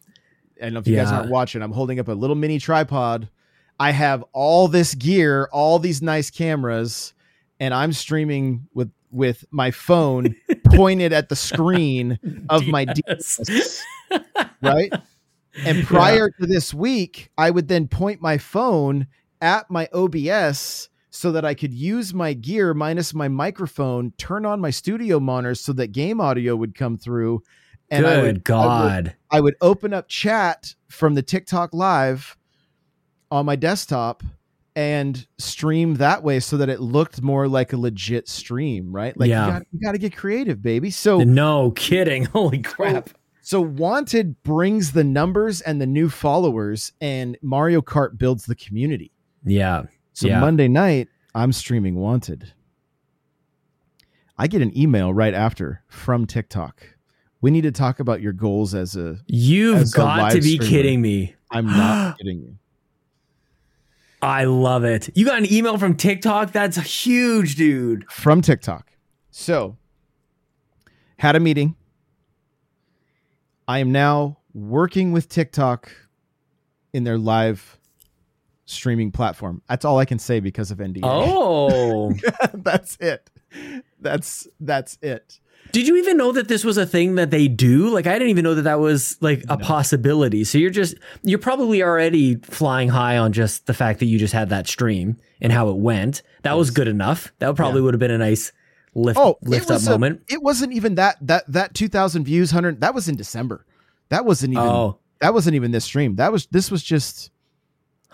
I don't know if you guys aren't watching. I'm holding up a little mini tripod. I have all this gear, all these nice cameras, and I'm streaming with with my phone pointed at the screen of my Yes. DS, right? And prior to this week, I would then point my phone at my OBS so that I could use my gear minus my microphone, turn on my studio monitors so that game audio would come through. And I Good would, I would God. I would open up chat from the TikTok live on my desktop and stream that way so that it looked more like a legit stream, right? Like Yeah. you, got, to get creative, baby. So no kidding. Holy crap. so Wanted brings the numbers and the new followers and Mario Kart builds the community. Yeah. So Yeah. Monday night, I'm streaming Wanted. I get an email right after from TikTok. We need to talk about your goals as a You've As a got to be streamer. kidding me. I'm not kidding you. I love it. You got an email from TikTok? That's huge, dude. from TikTok. So, had a meeting. I am now working with TikTok in their live streaming platform. That's all I can say because of NDA. Oh. that's it. That's that's it. Did you even know that this was a thing that they do? Like I didn't even know that that was like a possibility. So you're just you're probably already flying high on just the fact that you just had that stream and how it went. That was good enough. That probably would have been a nice lift Oh, lift up a- moment. it wasn't even that that that 2000 views, 100 that was in December. That wasn't even Oh, that wasn't even this stream. That was this was just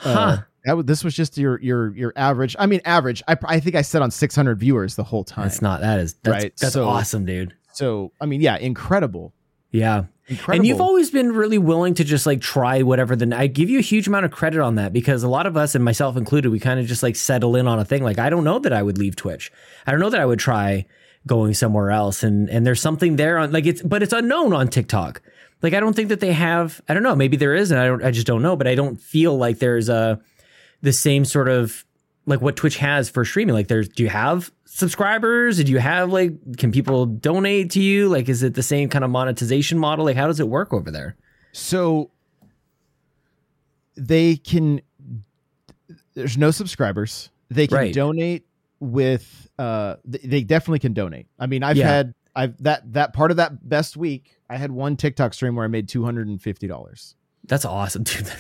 uh, huh. That this was just your your your average. I mean, average. I I think I said on 600 viewers the whole time. That's not that is that's Right, that's so- awesome, dude. so I mean, yeah, incredible, Yeah. incredible. And you've always been really willing to just like try whatever. Then I give you a huge amount of credit on that because a lot of us, and myself included, we kind of just like settle in on a thing. Like I don't know that I would leave Twitch. I don't know that I would try going somewhere else. And and there's something there on like it's, but it's unknown on TikTok. Like I don't think that they have. I don't know. Maybe there is, and I don't. I just don't know. But I don't feel like there's a the same sort of like what Twitch has for streaming. Like there's, do you have subscribers? Do you have like, can people donate to you? Like, is it the same kind of monetization model? Like, how does it work over there? so they can. There's no subscribers. They can Right. donate with. Uh, they definitely can donate. I mean, I've Yeah. had I've that that part of that best week. I had one TikTok stream where I made two hundred and fifty dollars That's awesome, dude.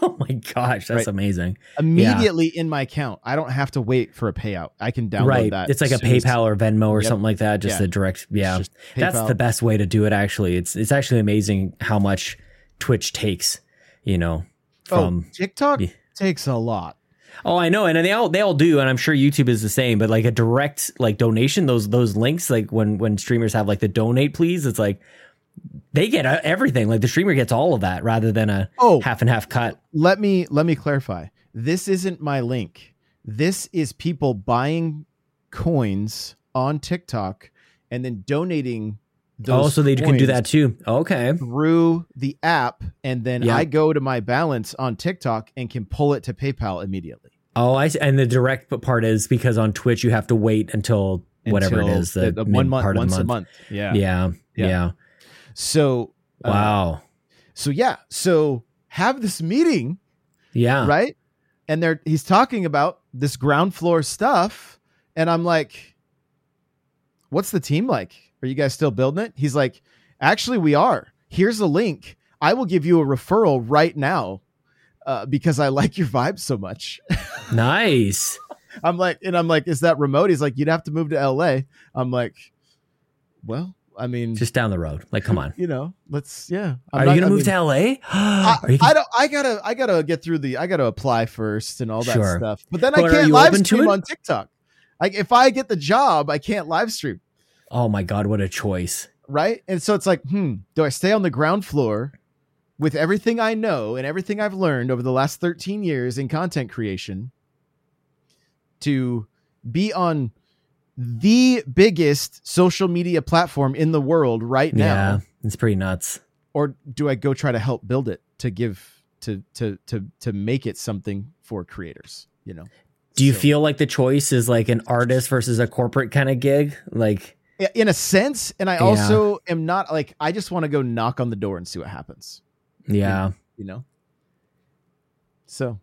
oh my gosh, that's Right. amazing. immediately in my account. I don't have to wait for a payout. I can download right. that. It's like a as soon as- PayPal or Venmo or Yep. something like that. Just Yeah. a direct. Yeah. That's the best way to do it. Actually, it's it's actually amazing how much Twitch takes. You know, oh, from oh, TikTok Yeah. takes a lot. Oh, I know, and they all they all do, and I'm sure YouTube is the same. But like a direct like donation, those those links, like when when streamers have like the donate please, it's like they get uh, everything. Like the streamer gets all of that rather than a Oh. half and half cut. let me let me clarify. This isn't my link. This is people buying coins on TikTok and then donating those Oh, so they can do that too. Okay, through the app and then Yeah. I go to my balance on TikTok and can pull it to PayPal immediately. Oh, I see. And the direct part is because on Twitch you have to wait until whatever it is the, the one month part of once the a month. month. Yeah. Yeah, Yeah. yeah. So uh, Wow. so yeah, so have this meeting yeah. right? And they're he's talking about this ground floor stuff, and I'm like, "What's the team like? Are you guys still building it?" He's like, "Actually, we are. Here's a link. I will give you a referral right now uh, because I like your vibe so much." Nice. I'm like, and I'm like, "Is that remote?" He's like, "You'd have to move to LA." I'm like, "Well." I mean, Just down the road. Like, come on. you know, let's yeah. Are you gonna move to LA? I, I don't. I gotta. I gotta get through the. I gotta apply first and all that Sure. stuff. But then But I can't live stream on TikTok. Like if I get the job, I can't live stream, oh my god, what a choice. right? And so it's like, hmm, do I stay on the ground floor with everything I know and everything I've learned over the last 13 years in content creation to be on the biggest social media platform in the world right now? Yeah, it's pretty nuts. or do I go try to help build it to give to to to to make it something for creators? You know. Do you So- feel like the choice is like an artist versus a corporate kind of gig? Like, in a sense? And I Yeah. also am not like I just want to go knock on the door and see what happens. yeah, You know. So.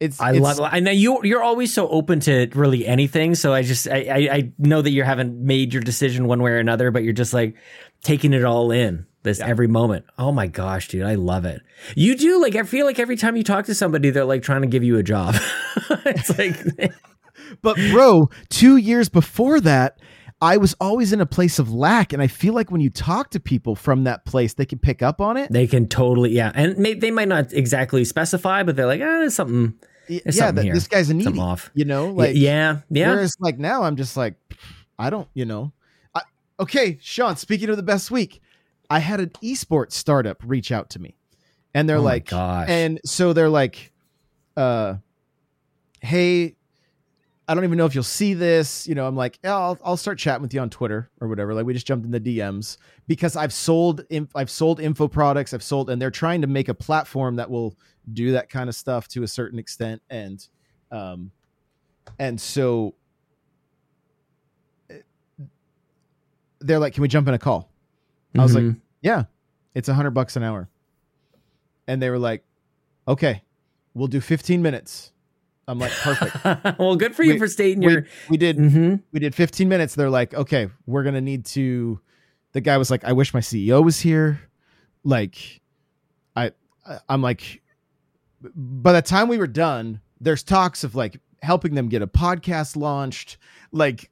It's I it's, love. I know you. You're always so open to really anything. So I just, I, I, I know that you haven't made your decision one way or another, but you're just like taking it all in this Yeah. every moment. Oh my gosh, dude, I love it. You do like. I feel like every time you talk to somebody, they're like trying to give you a job. it's like, But bro, two years before that, I was always in a place of lack, and I feel like when you talk to people from that place, they can pick up on it. they can totally, yeah, and may, they might not exactly specify, but they're like, ah, there's something, There's yeah, something that this guy's a needy. something off. You know, Like, yeah, yeah. Whereas like now I'm just like, I don't, you know. I, okay, Sean, speaking of the best week, I had an esports startup reach out to me. And they're Oh like, gosh. and so they're like, uh, hey, I don't even know if you'll see this. You know, I'm like, yeah, I'll, I'll start chatting with you on Twitter or whatever. Like we just jumped in the DMs because I've sold, inf- I've sold info products. I've sold, and they're trying to make a platform that will do that kind of stuff to a certain extent. And, um, and so they're like, can we jump in a call? I was like, Mhm. yeah, it's a hundred bucks an hour. And they were like, okay, we'll do 15 minutes. I'm like, perfect. well, good for you We- for stating we, your. we did, hmm we did 15 minutes. They're like, okay, we're going to need to, the guy was like, I wish my CEO was here. Like, I, I'm like, by the time we were done, there's talks of like helping them get a podcast launched, like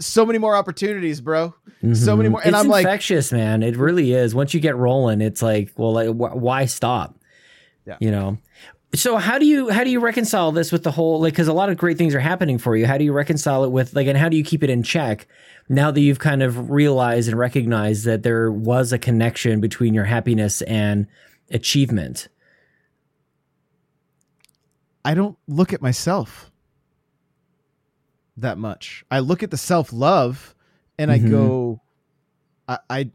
so many more opportunities, bro. So many more- and it's I'm like- infectious, man. It really is. Once you get rolling, it's like, well, like, wh- why stop? Yeah. You know. So how do you how do you reconcile this with the whole like because a lot of great things are happening for you? How do you reconcile it with like and how do you keep it in check now that you've kind of realized and recognized that there was a connection between your happiness and achievement? I don't look at myself that much. I look at the self love and I Mhm. go, I, I,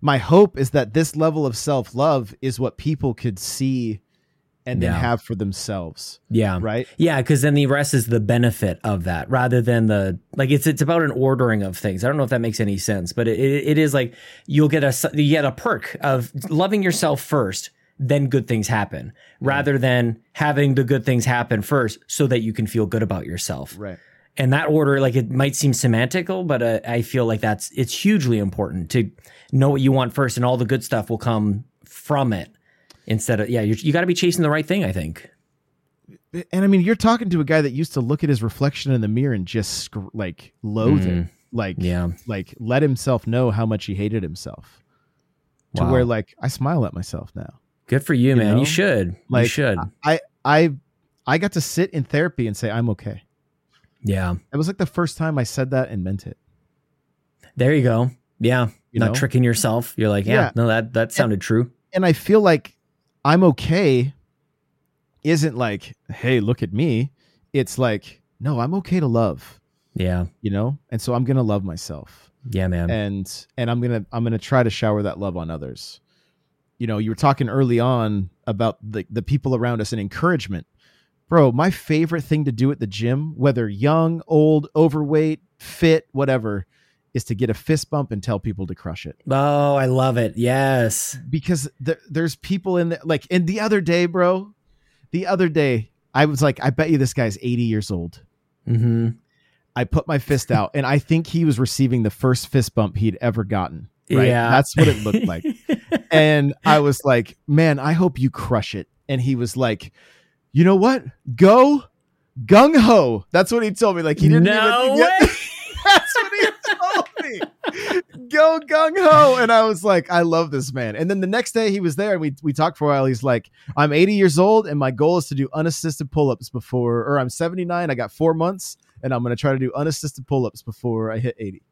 my hope is that this level of self love is what people could see and then Yeah. have for themselves. Yeah. Right. Yeah, because then the rest is the benefit of that, rather than the like. It's it's about an ordering of things. I don't know if that makes any sense, but it, it, it is like you'll get a you get a perk of loving yourself first, then good things happen, rather than having the good things happen first, so that you can feel good about yourself. Right. And that order, like it might seem semantical, but uh, I feel like that's it's hugely important to know what you want first, and all the good stuff will come from it. Instead of yeah, you you got to be chasing the right thing. I think. And I mean, you're talking to a guy that used to look at his reflection in the mirror and just like loathe it, mm. like. Yeah. like let himself know how much he hated himself to Wow. where like I smile at myself now. Good for you, man. know? You should. you should. I, I, I got to sit in therapy and say, I'm okay. yeah. It was like the first time I said that and meant it. There you go. Yeah. You're Not know? tricking yourself. You're like, yeah, Yeah. no, that that sounded true. And I feel like I'm okay isn't like, hey, look at me. It's like, no, I'm okay to love, Yeah. you know? And so I'm going to love myself. Yeah, man. And and I'm going to I'm going to try to shower that love on others. You know, you were talking early on about the the people around us and encouragement. Bro, my favorite thing to do at the gym, whether young, old, overweight, fit, whatever, is to get a fist bump and tell people to crush it. oh, I love it. Yes. because there, there's people in there like and the other day bro the other day i was like i bet you this guy's 80 years old Mm-hmm. i put my fist out and i think he was receiving the first fist bump he'd ever gotten right Yeah. that's what it looked like and i was like man i hope you crush it and he was like you know what go gung-ho that's what he told me like he didn't no even way. That's what he told me. Go gung ho. And I was like, I love this man. And then the next day he was there and we, we talked for a while. He's like, I'm 80 years old and my goal is to do unassisted pull ups before, or I'm 79. I got four months and I'm going to try to do unassisted pull ups before I hit 80.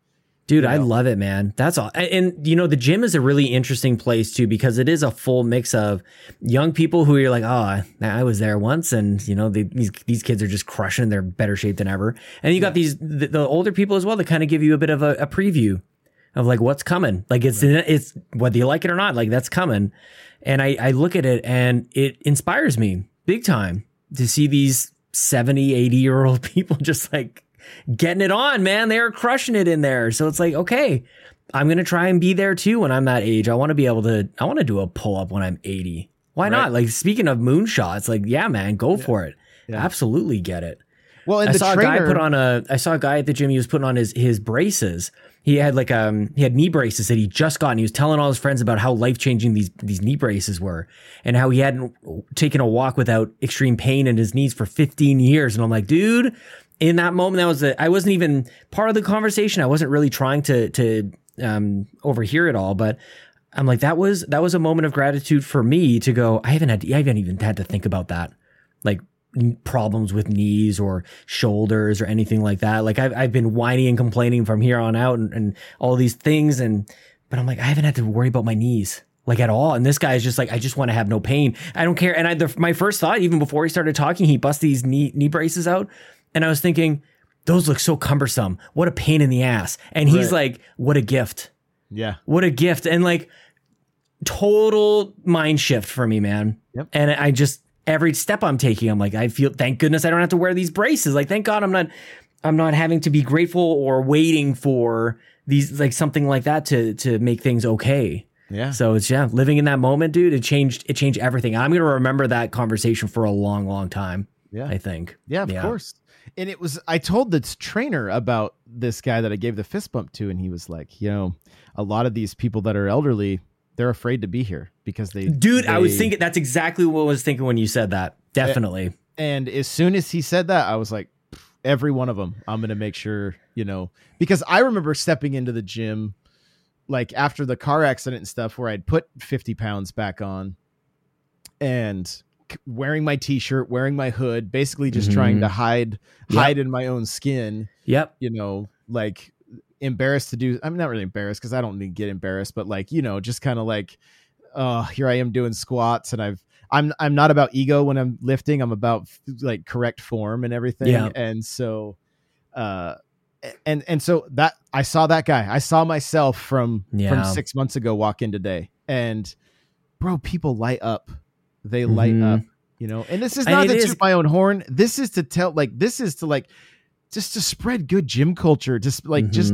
Dude, I love it, man. That's all. And, you know, the gym is a really interesting place too because it is a full mix of young people who you're like, oh, I was there once, and you know, they, these these kids are just crushing. They're better shape than ever. And you got these the, the, older people as well that kind of give you a bit of a, a preview of like what's coming. Like it's right. it's whether you like it or not, like that's coming. And I I look at it and it inspires me big time to see these 70, 80 year old people just like getting it on, man. They're crushing it in there. So it's like, okay, I'm going to try and be there too when I'm that age. I want to be able to, I want to do a pull up when I'm 80. Why right. not? Like, speaking of moonshots, like, yeah, man, go yeah. for it. Yeah. Absolutely get it. Well, I saw trainer, a guy put on a, I saw a guy at the gym, he was putting on his, his braces. He had like, um, he had knee braces that he just got and he was telling all his friends about how life changing these, these knee braces were and how he hadn't taken a walk without extreme pain in his knees for 15 years. And I'm like, dude, in that moment, that was a, I wasn't even part of the conversation. I wasn't really trying to to um, overhear it all, but I'm like that was that was a moment of gratitude for me to go. I haven't had I haven't even had to think about that, like problems with knees or shoulders or anything like that. Like I've I've been whining and complaining from here on out and, and all these things, and but I'm like I haven't had to worry about my knees like at all. And this guy is just like, I just want to have no pain. I don't care. And I, the, my first thought, even before he started talking, he bust these knee knee braces out. And I was thinking, those look so cumbersome. What a pain in the ass. And he's right. like, what a gift. Yeah. What a gift. And like total mind shift for me, man. Yep. And I just every step I'm taking, I'm like, I feel thank goodness I don't have to wear these braces. Like, thank God I'm not I'm not having to be grateful or waiting for these like something like that to to make things okay. Yeah. So it's yeah, living in that moment, dude. It changed. It changed everything. I'm gonna remember that conversation for a long, long time. Yeah. I think. Yeah, of yeah. course and it was I told the trainer about this guy that I gave the fist bump to, and he was like, you know, a lot of these people that are elderly, they're afraid to be here because they. Dude, they, I was thinking that's exactly what I was thinking when you said that. Definitely. And, and as soon as he said that, I was like, every one of them, I'm gonna make sure you know because I remember stepping into the gym like after the car accident and stuff where I'd put 50 pounds back on and wearing my t-shirt, wearing my hood, basically just mm-hmm. trying to hide yep. hide in my own skin. Yep. You know, like embarrassed to do I'm not really embarrassed because I don't need to get embarrassed, but like, you know, just kind of like uh here I am doing squats and I've I'm I'm not about ego when I'm lifting. I'm about like correct form and everything. Yeah. And so uh and and so that I saw that guy. I saw myself from yeah. from 6 months ago walk in today. And bro, people light up they light mm-hmm. up you know and this is not to toot my own horn this is to tell like this is to like just to spread good gym culture just like mm-hmm. just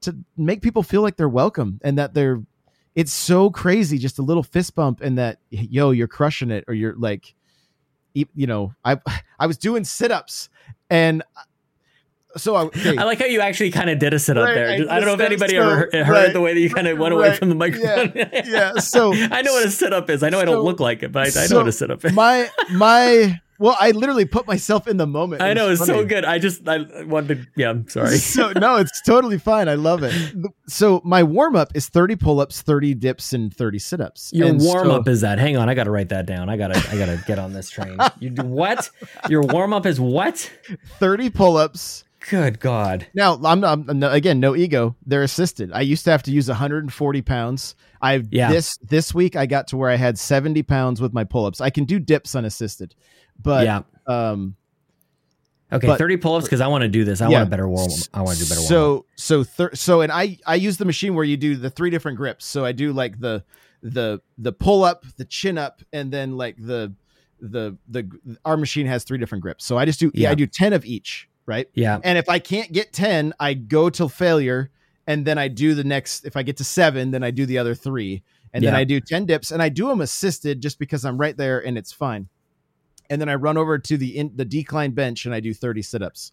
to make people feel like they're welcome and that they're it's so crazy just a little fist bump and that yo you're crushing it or you're like you know i i was doing sit-ups and so I, okay. I like how you actually kind of did a sit up right, there. I, I, don't know if anybody so, ever heard, right, the way that you kind of went right, away from the microphone. Yeah, yeah. So I know what a sit up is. I know so, I don't look like it, but I, I know what a sit up is. My my well, I literally put myself in the moment. It I know it's so good. I just I wanted to. Yeah, I'm sorry. So no, it's totally fine. I love it. So my warm up is 30 pull ups, 30 dips, and 30 sit ups. Your warm up so, is that? Hang on, I got to write that down. I gotta I gotta get on this train. You do what? Your warm up is what? 30 pull ups. Good God! Now I'm, I'm, again no ego. They're assisted. I used to have to use 140 pounds. I've yeah. this this week I got to where I had 70 pounds with my pull ups. I can do dips unassisted, but yeah. Um, okay, but, 30 pull ups because I want to do this. I yeah. want a better warm. I want to do better. So so thir- so and I I use the machine where you do the three different grips. So I do like the the the pull up, the chin up, and then like the the the our machine has three different grips. So I just do yeah, I do 10 of each right? Yeah. And if I can't get 10, I go till failure and then I do the next if I get to 7, then I do the other 3 and yeah. then I do 10 dips and I do them assisted just because I'm right there and it's fine. And then I run over to the in, the decline bench and I do 30 sit-ups.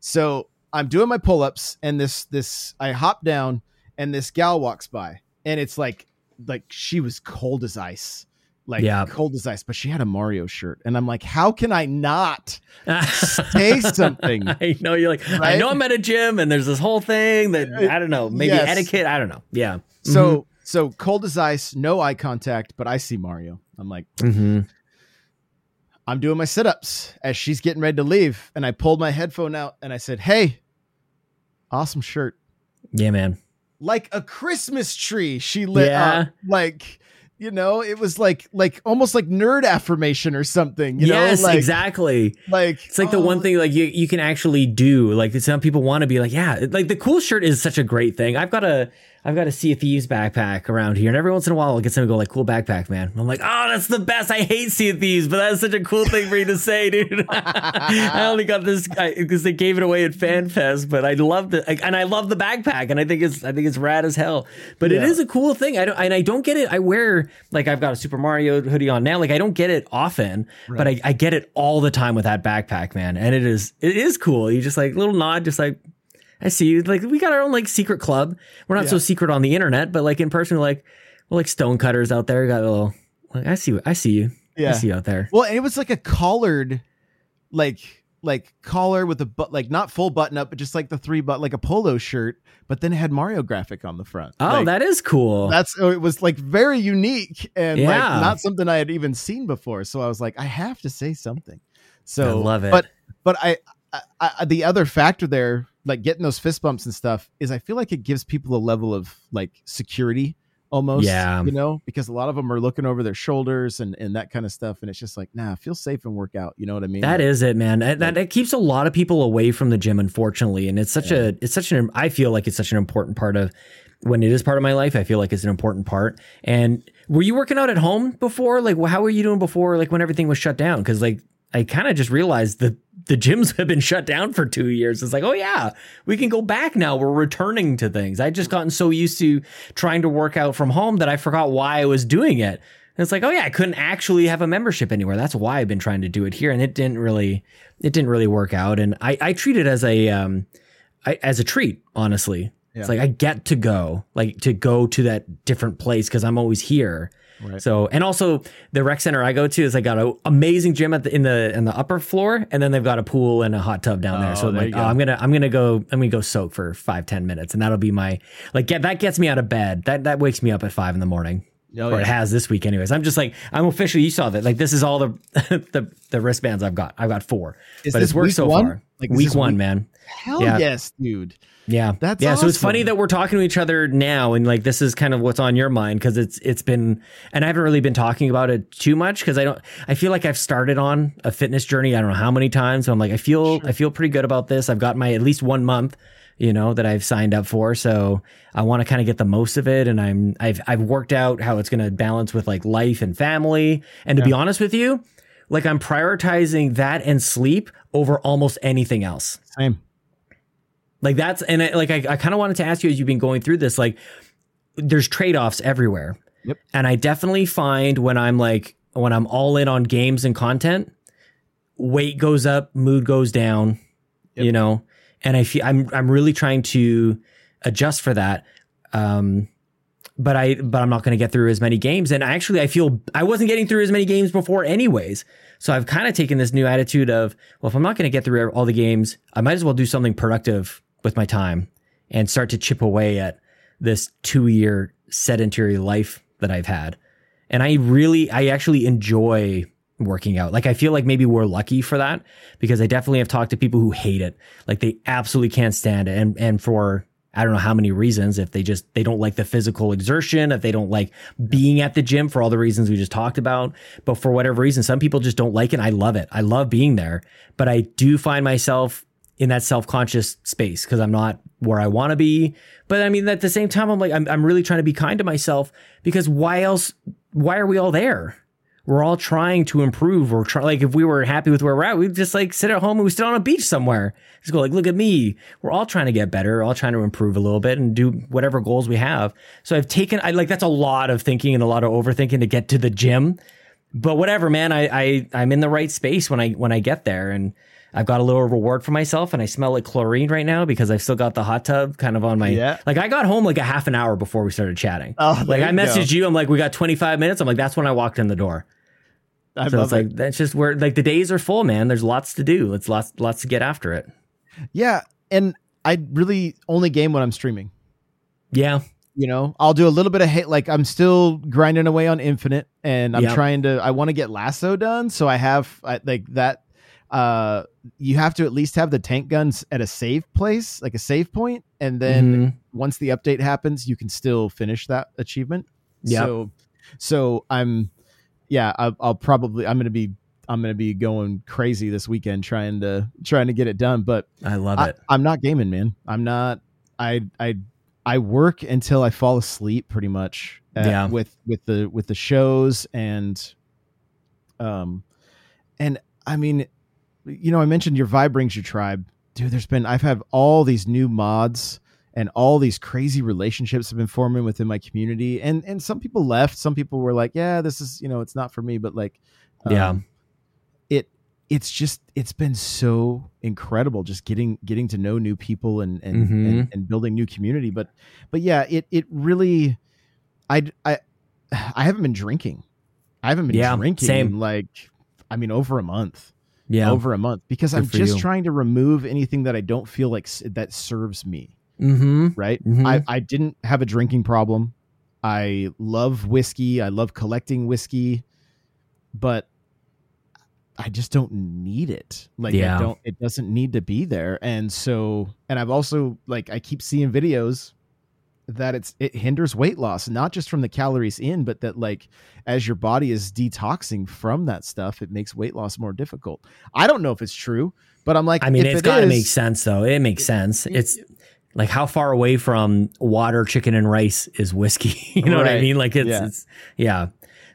So, I'm doing my pull-ups and this this I hop down and this gal walks by and it's like like she was cold as ice like Yeah. cold as ice, but she had a Mario shirt, and I'm like, how can I not say something? I know you're like, I know I'm at a gym and there's this whole thing that I don't know, maybe Yes. etiquette. I don't know. Yeah. So so cold as ice, no eye contact, but I see Mario. I'm like, hmm I'm doing my sit-ups as she's getting ready to leave, and I pulled my headphone out and I said, "Hey, awesome shirt." yeah, man. like a Christmas tree. She lit Yeah. up like you know, it was like like almost like nerd affirmation or something. You yes, know, like exactly. like It's like the one oh. thing like you you can actually do. Like some people want to be like, yeah, like the cool shirt is such a great thing. I've got a I've got a Sea of Thieves backpack around here, and every once in a while I'll get someone to go like, cool backpack, man. I'm like, oh, that's the best. I hate Sea of Thieves, but that's such a cool thing for you to say, dude. I only got this because they gave it away at FanFest, but I loved it, and I love the backpack, and I think it's I think it's rad as hell. But it Yeah. is a cool thing. I don't and I don't get it. I wear like I've got a Super Mario hoodie on now. Like I don't get it often, but I, I get it all the time with that backpack, man. And it is it is cool. You just like little nod, just like I see you. Like we got our own like secret club. We're not so secret on the internet, but like in person, we're like we're like Stonecutters out there. Got a little. Like, I see. I see you. Yeah. I see you out there. Well, and it was like a collared, like like collar with a but like not full button up, but just like the three but like a polo shirt, but then it had Mario graphic on the front. Oh, Like, that is cool. that's oh, it was like very unique and like Yeah. not something I had even seen before. So I was like, I have to say something. So I love it. But but I, I, I the other factor there, like getting those fist bumps and stuff, is I feel like it gives people a level of like security almost. Yeah. You know, because a lot of them are looking over their shoulders and and that kind of stuff, and it's just like, nah, feel safe and work out. You know what I mean? That is it, man. That, that, that keeps a lot of people away from the gym, unfortunately. And it's such Yeah. a, it's such an, I feel like it's such an important part of when it is part of my life. I feel like it's an important part. And were you working out at home before? Like, how were you doing before, like when everything was shut down? Cause like, I kind of just realized that the gyms have been shut down for two years. It's like, oh yeah, we can go back now. We're returning to things. I just gotten so used to trying to work out from home that I forgot why I was doing it. And it's like, oh yeah, I couldn't actually have a membership anywhere. That's why I've been trying to do it here, and it didn't really, it didn't really work out. And I, I treat it as a, um, I, as a treat, honestly. Yeah. It's like I get to go, like to go to that different place because I'm always here. Right. So, and also the rec center I go to is I got an amazing gym at the in the in the upper floor, and then they've got a pool and a hot tub down there. Oh, So I'm there like, oh. I'm gonna I'm gonna go I'm gonna go soak for five ten minutes, and that'll be my like get that gets me out of bed. That that wakes me up at five in the morning. Oh, or it has this week, anyways. I'm just like I'm officially. You saw that. Like this is all the the the wristbands I've got. I've got four, Is but this it's worked so one? far. Like, week one, week- man. Hell Yeah. yes, dude. Yeah, That's yeah. So it's funny that we're talking to each other now, and like this is kind of what's on your mind because it's it's been, and I haven't really been talking about it too much because I don't. I feel like I've started on a fitness journey. I don't know how many times. So I'm like, I feel I feel pretty good about this. I've got my at least one month, you know, that I've signed up for. So I want to kind of get the most of it, and I'm I've I've worked out how it's going to balance with like life and family. And to be honest with you, like I'm prioritizing that and sleep over almost anything else. Same. Like that's and I, like I, I kind of wanted to ask you as you've been going through this, like there's trade offs everywhere, Yep. and I definitely find when I'm like when I'm all in on games and content, weight goes up, mood goes down, Yep. you know, and I feel I'm I'm really trying to adjust for that. Um, but I but I'm not going to get through as many games, and actually I feel I wasn't getting through as many games before, anyways. So I've kind of taken this new attitude of, well, if I'm not going to get through all the games, I might as well do something productive with my time and start to chip away at this two year sedentary life that I've had. And I really, I actually enjoy working out. Like, I feel like maybe we're lucky for that because I definitely have talked to people who hate it. Like, they absolutely can't stand it. And, and for, I don't know how many reasons, if they just, they don't like the physical exertion, if they don't like being at the gym for all the reasons we just talked about. But for whatever reason, some people just don't like it. I love it. I love being there. But I do find myself in that self-conscious space because I'm not where I want to be. But I mean, at the same time, I'm like, I'm, I'm really trying to be kind to myself because why else? Why are we all there? We're all trying to improve. We're trying, like, if we were happy with where we're at, we'd just like sit at home and we sit on a beach somewhere. Just go like, look at me. We're all trying to get better, all trying to improve a little bit and do whatever goals we have. So I've taken, I like, that's a lot of thinking and a lot of overthinking to get to the gym. But whatever, man, I, I, I'm in the right space when I, when I get there. And, I've got a little reward for myself, and I smell like chlorine right now because I've still got the hot tub kind of on my. Yeah. Like I got home like a half an hour before we started chatting. Oh, like I go. messaged you. I'm like, we got 25 minutes. I'm like, that's when I walked in the door. I so love it's like it. that's just where like the days are full, man. There's lots to do. It's lots lots to get after it. Yeah, and I really only game when I'm streaming. Yeah. You know, I'll do a little bit of hate. Like I'm still grinding away on Infinite, and I'm Yep. trying to. I want to get LASO done, so I have I, like that. Uh, you have to at least have the tank guns at a save place, like a save point, and then Mhm. once the update happens, you can still finish that achievement. Yep. So, so I'm, yeah, I, I'll probably I'm gonna be I'm gonna be going crazy this weekend trying to trying to get it done. But I love I, it. I'm not gaming, man. I'm not. I I I work until I fall asleep, pretty much. uh, Yeah. With with the with the shows and, um, and I mean, you know, I mentioned your vibe brings your tribe, dude. There's been I've had all these new mods and all these crazy relationships have been forming within my community, and and some people left. Some people were like, yeah, this is you know, it's not for me, but like, Yeah. it it's just it's been so incredible just getting getting to know new people and and, Mhm. and and building new community but but yeah it it really i i i haven't been drinking i haven't been Yeah, drinking same. like i mean over a month Yeah. over a month because i'm just you. trying to remove anything that i don't feel like that serves me mm-hmm. right Mhm. i i didn't have a drinking problem i love whiskey i love collecting whiskey but i just don't need it like Yeah. i don't it doesn't need to be there and so and i've also like i keep seeing videos that it's it hinders weight loss not just from the calories in but that like as your body is detoxing from that stuff it makes weight loss more difficult i don't know if it's true but i'm like I mean, it's it got to is- make sense though. It makes sense. It's like how far away from water, chicken, and rice is whiskey? you know what I mean? Like it's yeah. It's, yeah.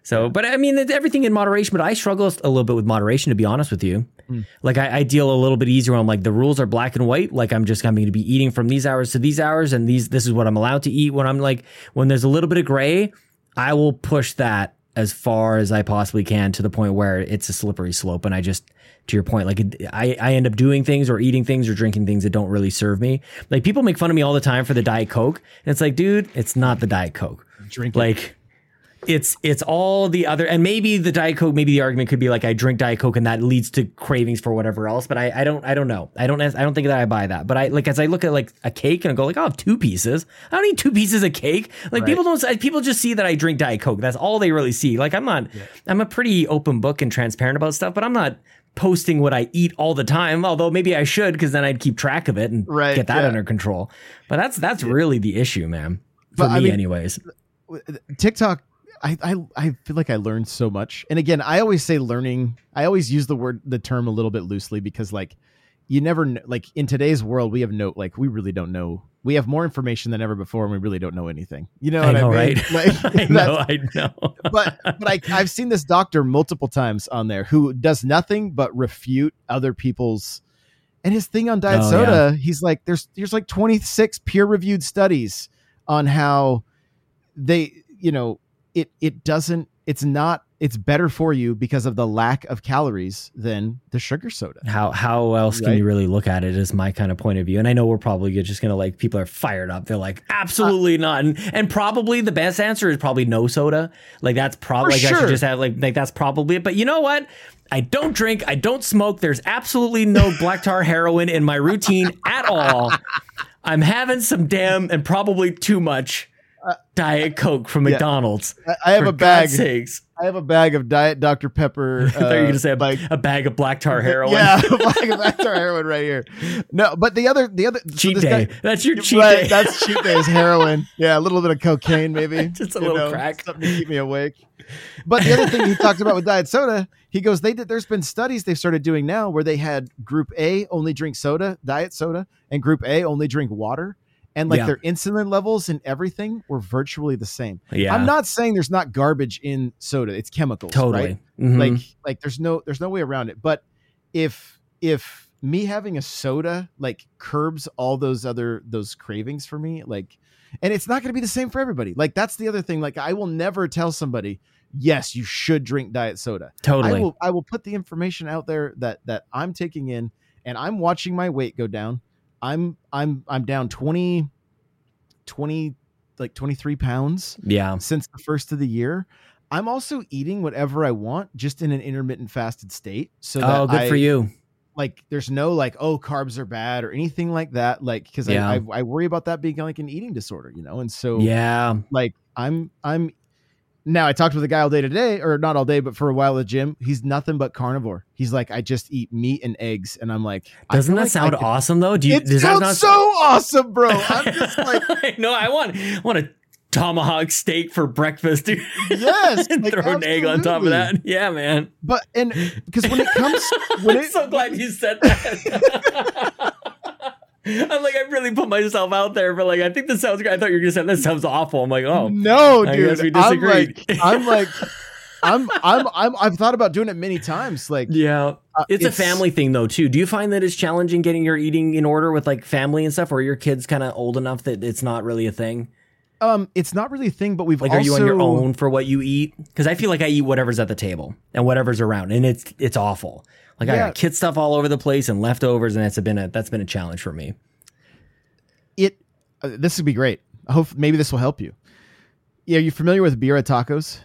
So, but I mean, everything in moderation. But I struggle a little bit with moderation, to be honest with you. Mm. Like I, I deal a little bit easier. When I'm like the rules are black and white. Like I'm just going to be eating from these hours to these hours, and these this is what I'm allowed to eat. When I'm like when there's a little bit of gray, I will push that as far as I possibly can to the point where it's a slippery slope, and I just to your point, like I, I end up doing things or eating things or drinking things that don't really serve me. Like people make fun of me all the time for the Diet Coke. And it's like, dude, it's not the Diet Coke. Drink it. Like it's it's all the other and maybe the Diet Coke, maybe the argument could be like I drink Diet Coke and that leads to cravings for whatever else. But I, I don't I don't know. I don't I don't think that I buy that. But I like as I look at like a cake and I go like, oh, I'll have two pieces. I don't need two pieces of cake. Like Right. people don't people just see that I drink Diet Coke. That's all they really see. Like I'm not I'm a pretty open book and transparent about stuff, but I'm not posting what I eat all the time. Although maybe I should because then I'd keep track of it and Right, get that yeah. under control. But that's that's really the issue, man. For But, I me, mean- anyways. TikTok, I, I I feel like I learned so much. And again, I always say learning. I always use the word the term a little bit loosely because like you never like in today's world we have no like we really don't know. We have more information than ever before, and we really don't know anything. You know I what know, I mean? right? Like, I know, I know. but but I, I've seen this doctor multiple times on there who does nothing but refute other people's. And his thing on oh, diet Oh, soda, he's like, there's there's like 26 peer reviewed studies on how they, you know, it it doesn't, it's not, it's better for you because of the lack of calories than the sugar soda. how how else can you really look at it? Is my kind of point of view, and I know we're probably just gonna like people are fired up. They're like, absolutely not, and, and probably the best answer is probably no soda. Like that's probably like I should just have like like that's probably it. But you know what? I don't drink. I don't smoke. There's absolutely no black tar heroin in my routine at all. I'm having some damn and probably too much Diet Coke from Uh, yeah. McDonald's. I, I have a bag. God's sakes. I have a bag of diet Dr Pepper. I thought you were uh, gonna say a, like a bag of black tar heroin. Yeah, a bag of black tar heroin right here. No, but the other the other so cheat this day. guy- That's your cheat right, day. That's cheat day is heroin. Yeah, a little bit of cocaine, maybe. Just a you little crack. Something to keep me awake. But the other thing he talked about with diet soda, he goes, they did there's been studies they've started doing now where they had group A only drink soda, diet soda, and group A only drink water. And like Yeah. their insulin levels and everything were virtually the same. yeah, I'm not saying there's not garbage in soda. It's chemicals. totally. Right? Mhm. like like there's no there's no way around it but if if me having a soda like curbs all those other those cravings for me like and it's not going to be the same for everybody like that's the other thing like i will never tell somebody yes you should drink diet soda totally. i will i will put the information out there that that i'm taking in and I'm watching my weight go down. I'm I'm I'm down 20 20 like 23 pounds Yeah. since the first of the year. I'm also eating whatever I want just in an intermittent fasted state. So that Oh, good I, for you. like there's no like oh carbs are bad or anything like that like because Yeah. I, I I worry about that being like an eating disorder you know and so Yeah. like I'm I'm now I talked with a guy all day today or not all day but for a while at the gym he's nothing but carnivore he's like I just eat meat and eggs and I'm like Doesn't that like sound awesome though? Do you it sounds not so awesome bro I'm just like no, I want I want a tomahawk steak for breakfast, dude. Yes, and like, throw an egg on top of that. Yeah, man. but and because when it comes when I'm it so glad you said that. I'm like, I really put myself out there, but like, I think this sounds great. I thought you were gonna say that sounds awful. I'm like, oh, no I dude I'm like I'm like I'm I'm I'm I've thought about doing it many times like yeah. uh, It's, a family thing though too. Do you find that it's challenging getting your eating in order with like family and stuff, or are your kids kind of old enough that it's not really a thing? Um, it's not really a thing, but we've Like, also are you on your own for what you eat? Because I feel like I eat whatever's at the table and whatever's around, and it's it's awful. Like I got kid stuff all over the place and leftovers, and that's been a that's been a challenge for me. it. Uh, this would be great. I hope maybe this will help you. Yeah, are you familiar with birria tacos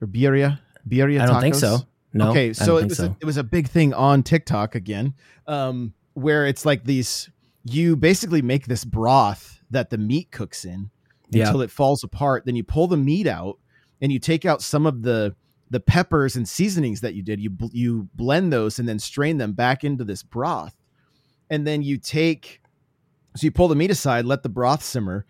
or birria? Birria. I don't tacos? think so. No. okay, so it was so. A, it was a big thing on TikTok again, um, where it's like these. You basically make this broth that the meat cooks in Yeah. until it falls apart. Then you pull the meat out and you take out some of the the peppers and seasonings that you did. You you blend those and then strain them back into this broth, and then you take. So you pull the meat aside, let the broth simmer.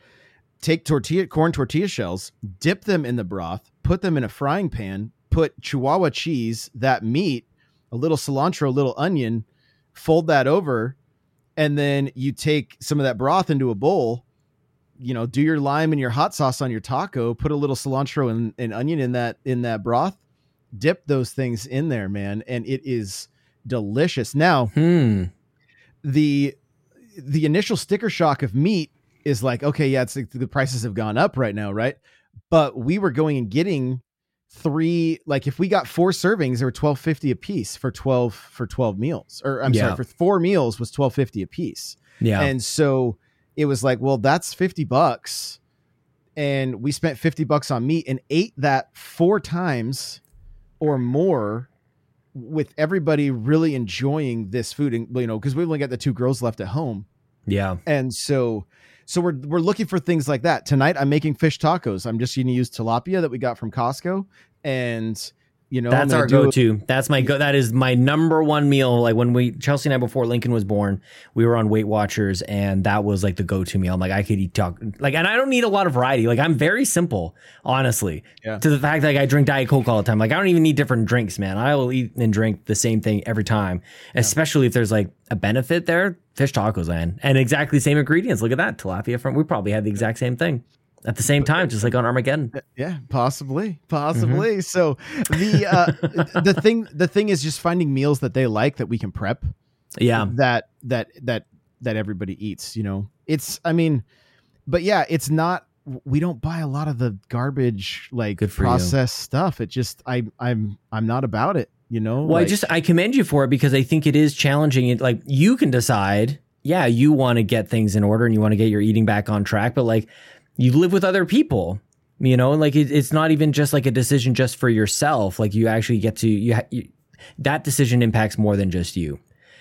Take tortilla corn tortilla shells, dip them in the broth, put them in a frying pan, put Chihuahua cheese, that meat, a little cilantro, a little onion, fold that over, and then you take some of that broth into a bowl. You know, do your lime and your hot sauce on your taco. Put a little cilantro and, and onion in that in that broth. Dip those things in there, man, and it is delicious. Now, Hmm. the the initial sticker shock of meat is like okay yeah it's like the prices have gone up right now right but we were going and getting three like if we got four servings they were 1250 a piece for 12 for 12 meals or i'm Yeah. sorry for four meals was 1250 a piece Yeah. and so it was like well that's 50 bucks and we spent 50 bucks on meat and ate that four times or more with everybody really enjoying this food and you know because we've only got the two girls left at home. Yeah. and so so we're we're looking for things like that. Tonight i'm making fish tacos. I'm just going to use tilapia that we got from costco. And you know That's our go-to. That's my go. That is my number one meal. Like when we Chelsea and I before Lincoln was born, we were on Weight Watchers, and that was like the go-to meal. I'm like I could eat talk like, and I don't need a lot of variety. Like I'm very simple, honestly. Yeah. To the fact that like, I drink Diet Coke all the time. Like I don't even need different drinks, man. I will eat and drink the same thing every time, especially if there's like a benefit there. Fish tacos, man, and exactly same ingredients. Look at that tilapia from. We probably had the exact same thing at the same time, just like on Armageddon. yeah possibly possibly Mm-hmm. so the uh the thing the thing is just finding meals that they like that we can prep Yeah. that that that that everybody eats you know it's i mean but yeah it's not we don't buy a lot of the garbage like for you. processed stuff it just i i'm i'm not about it you know Well, I just I commend you for it because I think it is challenging. It like you can decide, yeah, you want to get things in order and you want to get your eating back on track, but like you live with other people, you know, like it, it's not even just like a decision just for yourself. Like you actually get to you, ha- you that decision impacts more than just you.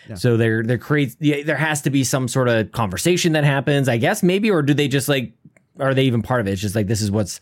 Yeah. So there there creates there has to be some sort of conversation that happens, I guess maybe, or do they just like are they even part of it? It's just like this is what's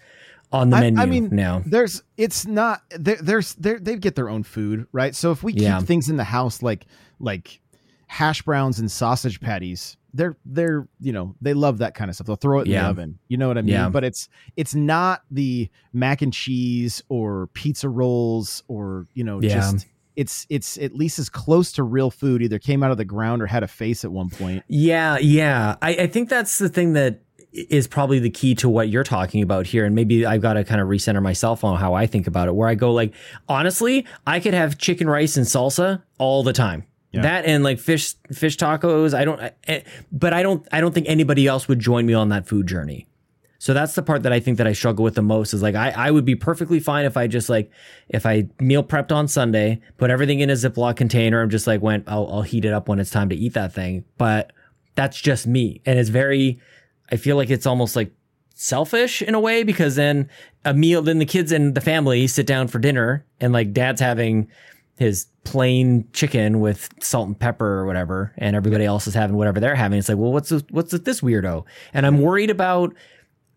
on the I- menu I mean, now. there's it's not there, there's there they get their own food right so if we keep Yeah. things in the house like like hash browns and sausage patties they're they're you know they love that kind of stuff they'll throw it in Yeah. the oven you know what i mean Yeah. but it's it's not the mac and cheese or pizza rolls or you know Yeah. just it's it's at least as close to real food either came out of the ground or had a face at one point Yeah, yeah. I, I think that's the thing that is probably the key to what you're talking about here. And maybe I've got to kind of recenter myself on how I think about it, where I go like, honestly, I could have chicken rice and salsa all the time. Yeah. That and like fish fish tacos. I don't, I, eh, but I don't. I don't think anybody else would join me on that food journey. So that's the part that I think that I struggle with the most is like I, I would be perfectly fine if I just like if I meal prepped on Sunday, put everything in a Ziploc container, I'm just like went, I'll, I'll heat it up when it's time to eat that thing. But that's just me, and it's very. I feel like it's almost like selfish in a way because then a meal, then the kids and the family sit down for dinner, and like dad's having his plain chicken with salt and pepper or whatever, and everybody else is having whatever they're having. It's like, well, what's this, what's with this weirdo? And I'm worried about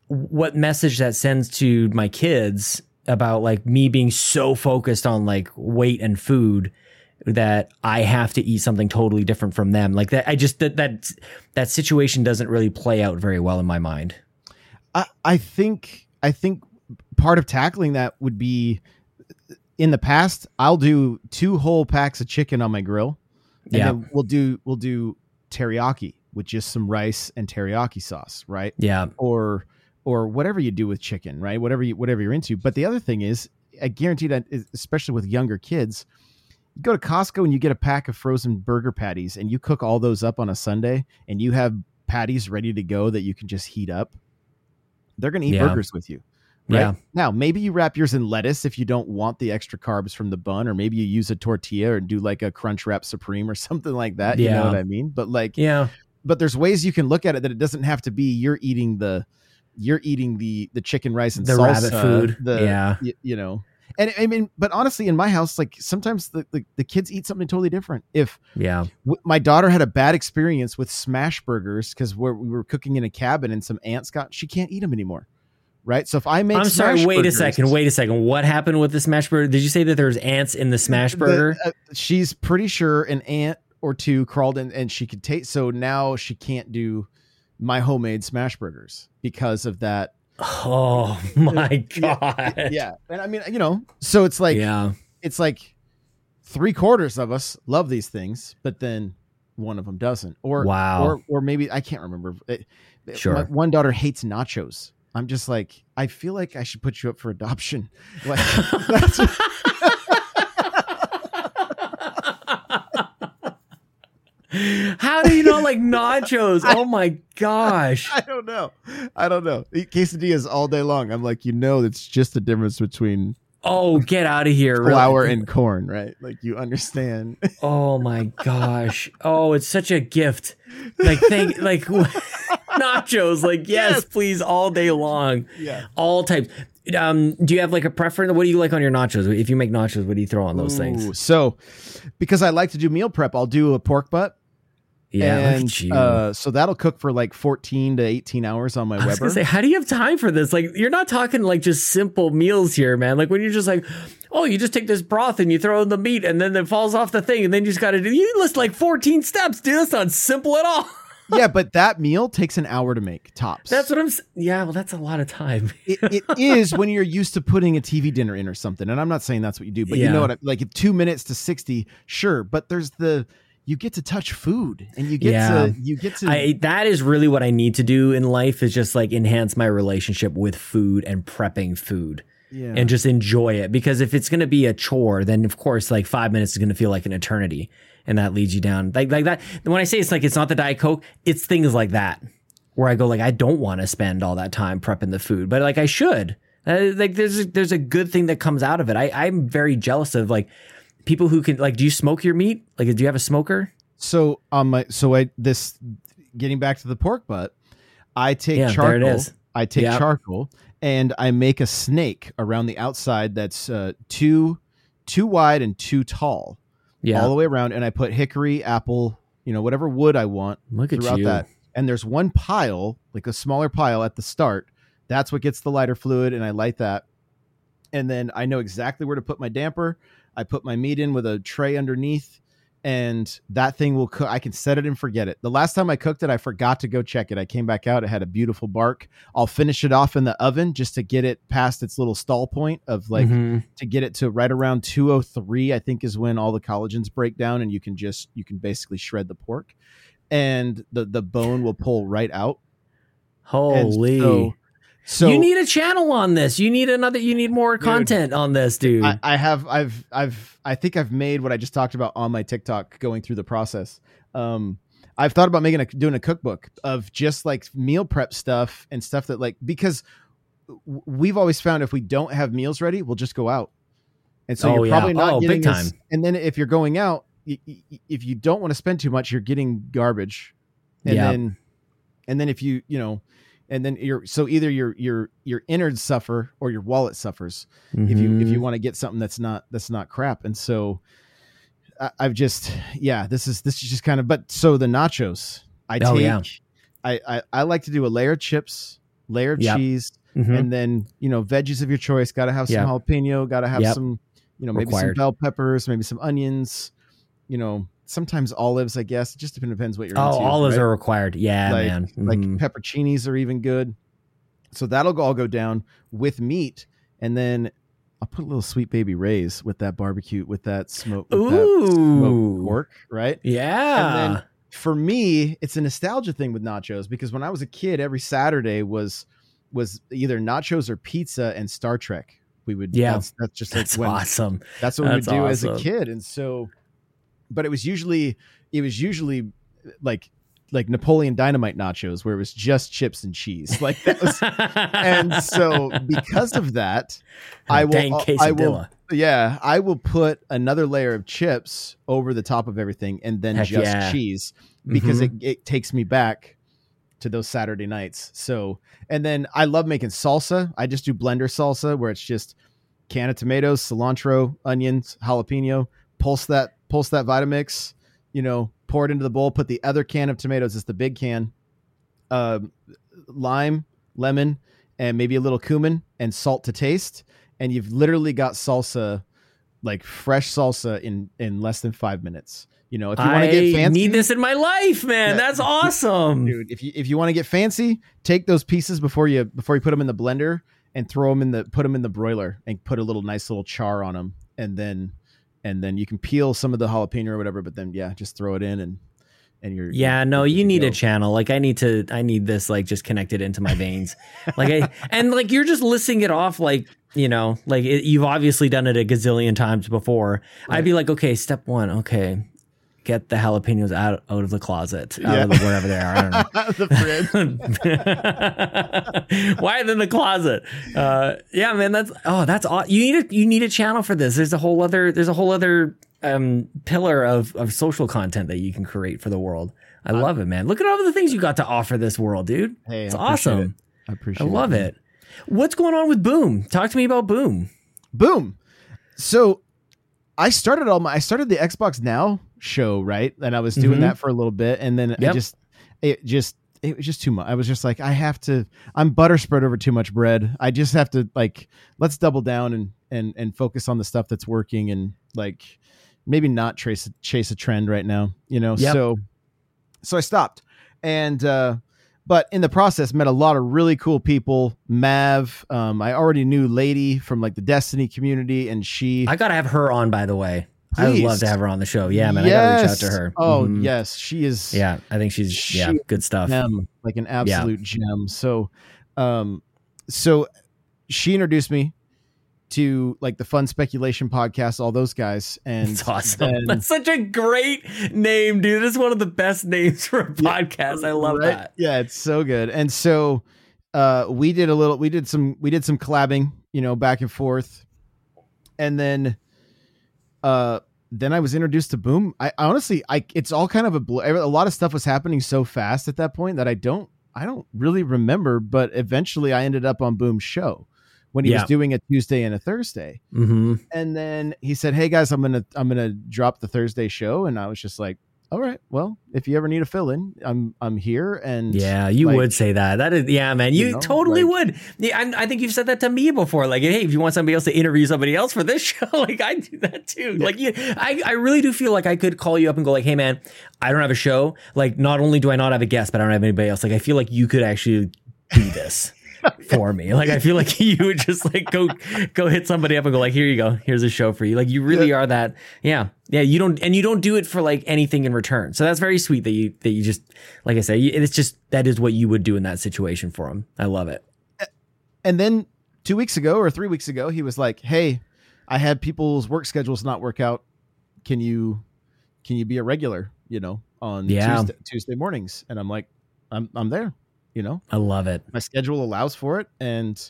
what message that sends to my kids about like me being so focused on like weight and food that I have to eat something totally different from them. Like that, I just that that that situation doesn't really play out very well in my mind. I I think I think part of tackling that would be in the past. I'll do two whole packs of chicken on my grill, and Yeah. then we'll do we'll do teriyaki with just some rice and teriyaki sauce, right? Yeah, or or whatever you do with chicken, right? Whatever you whatever you're into. But the other thing is, I guarantee that especially with younger kids, you go to Costco and you get a pack of frozen burger patties, and you cook all those up on a Sunday, and you have patties ready to go that you can just heat up. They're gonna eat Yeah. burgers with you. Right? Yeah. Now, maybe you wrap yours in lettuce if you don't want the extra carbs from the bun, or maybe you use a tortilla and do like a crunch wrap supreme or something like that. Yeah. You know what I mean? But like, yeah, but there's ways you can look at it that it doesn't have to be you're eating the you're eating the the chicken rice and The salsa, rabbit food. the Yeah. y- you know and i mean but honestly in my house like sometimes the, the, the kids eat something totally different if yeah, w- my daughter had a bad experience with smash burgers because we were cooking in a cabin and some ants got she can't eat them anymore right so if i make I'm sorry. smash Wait burgers- a second. Wait a second. What happened with the smash burger? Did you say that there's ants in the smash the- burger? uh, she's pretty sure an ant or two crawled in and she could taste so now she can't do my homemade smash burgers because of that oh my god. yeah and i mean you know so it's like yeah. it's like three quarters of us love these things but then one of them doesn't or Wow. or or maybe i can't remember it- Sure. my one daughter hates nachos i'm just like i feel like i should put you up for adoption like that's How do you not like nachos? Oh my gosh. i don't know i don't know Eat quesadillas all day long i'm like you know it's just the difference between Oh, get out of here. really. flour and corn right like you understand Oh my gosh. Oh, it's such a gift. Like thank like nachos. Like yes, Yes. please all day long. yeah All types. Um, do you have like a preference? What do you like on your nachos? If you make nachos, what do you throw on those Ooh, things? so because i like to do meal prep i'll do a pork butt Yeah, and uh, so that'll cook for like 14 to 18 hours on my I was Weber. say, how do you have time for this? Like, you're not talking like just simple meals here, man. Like when you're just like, oh, you just take this broth and you throw in the meat, and then it falls off the thing, and then you just got to do. You list like 14 steps, dude. That's not simple at all. yeah, but that meal takes an hour to make tops. That's what I'm. Yeah, well, that's a lot of time. it, it is when you're used to putting a TV dinner in or something. And I'm not saying that's what you do, but you know what? I, like two minutes to 60, sure. But there's the you get to touch food and you get Yeah. to you get to I that is really what I need to do in life is just like enhance my relationship with food and prepping food. yeah. and just enjoy it because if it's going to be a chore then of course like five minutes is going to feel like an eternity and that leads you down like like that when i say it's like it's not the diet coke it's things like that where i go like i don't want to spend all that time prepping the food but like i should uh, like there's a, there's a good thing that comes out of it i i'm very jealous of like people who can like do you smoke your meat like do you have a smoker so on my so I this getting back to the pork butt, I take Yeah, there charcoal. it is. I take Yep. charcoal and I make a snake around the outside that's uh, too too wide and too tall yeah all the way around, and I put hickory, apple, you know, whatever wood I want look at throughout you that. And there's one pile, like a smaller pile at the start. That's what gets the lighter fluid, and I light that. And then I know exactly where to put my damper. I put my meat in with a tray underneath, and that thing will cook. I can set it and forget it. The last time I cooked it, I forgot to go check it. I came back out. It had a beautiful bark. I'll finish it off in the oven just to get it past its little stall point of like Mhm. to get it to right around 203 i think is when all the collagens break down and you can just you can basically shred the pork and the the bone will pull right out holy so, you need a channel on this you need another you need more content on this dude I, I have i've i've i think i've made what i just talked about on my tiktok going through the process um I've thought about making a doing a cookbook of just like meal prep stuff and stuff that like because we've always found if we don't have meals ready, we'll just go out. And so Oh, you're yeah. probably not Oh, big getting as- time. and then if you're going out, y- y- if you don't want to spend too much, you're getting garbage. And Yeah. then and then if you, you know, and then you're so either your your your innards suffer or your wallet suffers if you if you Mhm. want to get something that's not that's not crap and so I, i've just yeah this is this is just kind of but so the nachos i Oh, take yeah. I, I i like to do a layer of chips layer of Yep. cheese Mhm. and then you know veggies of your choice got to have some Yep. jalapeno got to have Yep. some you know maybe Required. some bell peppers maybe some onions you know sometimes olives i guess it just depends what you're oh, into olives right? are required. Yeah, Like- man. like Mhm. pepperoncinis are even good. So that'll all go down with meat, and then I'll put a little sweet baby rays with that barbecue, with that smoke, with that smoked Ooh, pork, right? yeah. And then for me, it's a nostalgia thing with nachos because when I was a kid, every Saturday was was either nachos or pizza and Star Trek. We would Yeah. that's, that's just That's like when awesome. that's what we would That's do as a kid and so but it was usually it was usually like like napoleon dynamite nachos where it was just chips and cheese like that was and so because of that i will Dang i will yeah i will put another layer of chips over the top of everything and then Heck just yeah. cheese because Mhm. it, it takes me back to those saturday nights so and then i love making salsa i just do blender salsa where it's just can of tomatoes cilantro onions jalapeno pulse that pulse that vitamix you know pour it into the bowl put the other can of tomatoes it's the big can um, lime lemon and maybe a little cumin and salt to taste and you've literally got salsa like fresh salsa in in less than five minutes you know if you want to get fancy need this in my life, man. Yeah. That's awesome. dude if you if you want to get fancy take those pieces before you before you put them in the blender and throw them in the put them in the broiler and put a little nice little char on them and then and then you can peel some of the jalapeno or whatever but then yeah just throw it in and and you're Yeah, you're- no, you're you need a channel. Like I need to I need this like just connected into my veins. like I and like you're just listing it off like, you know, like it, you've obviously done it a gazillion times before. I'd be like, okay, step 1, okay. Get the jalapenos out out of the closet, out of Yeah. the, wherever they are. I don't know. the fridge Why in the closet? Uh, yeah, man, that's oh, that's aw- you need a you need a channel for this. There's a whole other there's a whole other um, pillar of of social content that you can create for the world. I love it, man. Look at all the things you got to offer this world, dude. hey It's I appreciate awesome. it. i I love man. it. What's going on with Boom? Talk to me about Boom. boom so i started all my i started the xbox now show right and i was doing Mhm. that for a little bit and then i just it just it was just too much i was just like i have to i'm butter spread over too much bread i just have to like let's double down and and and focus on the stuff that's working and like maybe not trace chase a trend right now you know Yep. so so i stopped and uh but in the process met a lot of really cool people mav um i already knew lady from like the destiny community and she I gotta have her on, by the way. I would love to have her on the show. Yeah, man. I gotta reach out to her. oh Mhm. yes she is Yeah, I think she's yeah, good stuff. gem, like an absolute gem. So, um, so she introduced me to like the fun speculation podcast, all those guys, and It's awesome. then- That's such a great name, dude. It's one of the best names for a podcast. I love right? that. Yeah, it's so good. And so, uh, we did a little, we did some, we did some collabing, you know, back and forth, and then, uh. Then I was introduced to Boom. I honestly, I it's all kind of a bl- a lot of stuff was happening so fast at that point that I don't I don't really remember. But eventually, I ended up on Boom's show when he Yeah. was doing a Tuesday and a Thursday. Mm-hmm. and then he said hey guys i'm gonna i'm gonna drop the thursday show and i was just like all right well if you ever need a fill-in i'm i'm here and Yeah, you like, would say that. That is, yeah, man. You, you know, totally like- would. Yeah, I, I think you've said that to me before. Like, hey, if you want somebody else to interview somebody else for this show, like I do that too. Like, you, I, I really do feel like I could call you up and go, like, hey, man, I don't have a show. Like, not only do I not have a guest, but I don't have anybody else. Like, I feel like you could actually do this. for me. Like i feel like you would just like go go hit somebody up and go like here you go. Here's a show for you. Like you really are that yeah. Yeah you don't and you don't do it for like anything in return. So that's very sweet that you that you just like i say it's just that is what you would do in that situation for him i love it. And then two weeks ago or three weeks ago he was like hey i had people's work schedules not work out. Can you can you be a regular you know on Yeah. Tuesday, Tuesday mornings, and I'm like, I'm I'm there. You know, I love it. my schedule allows for it, and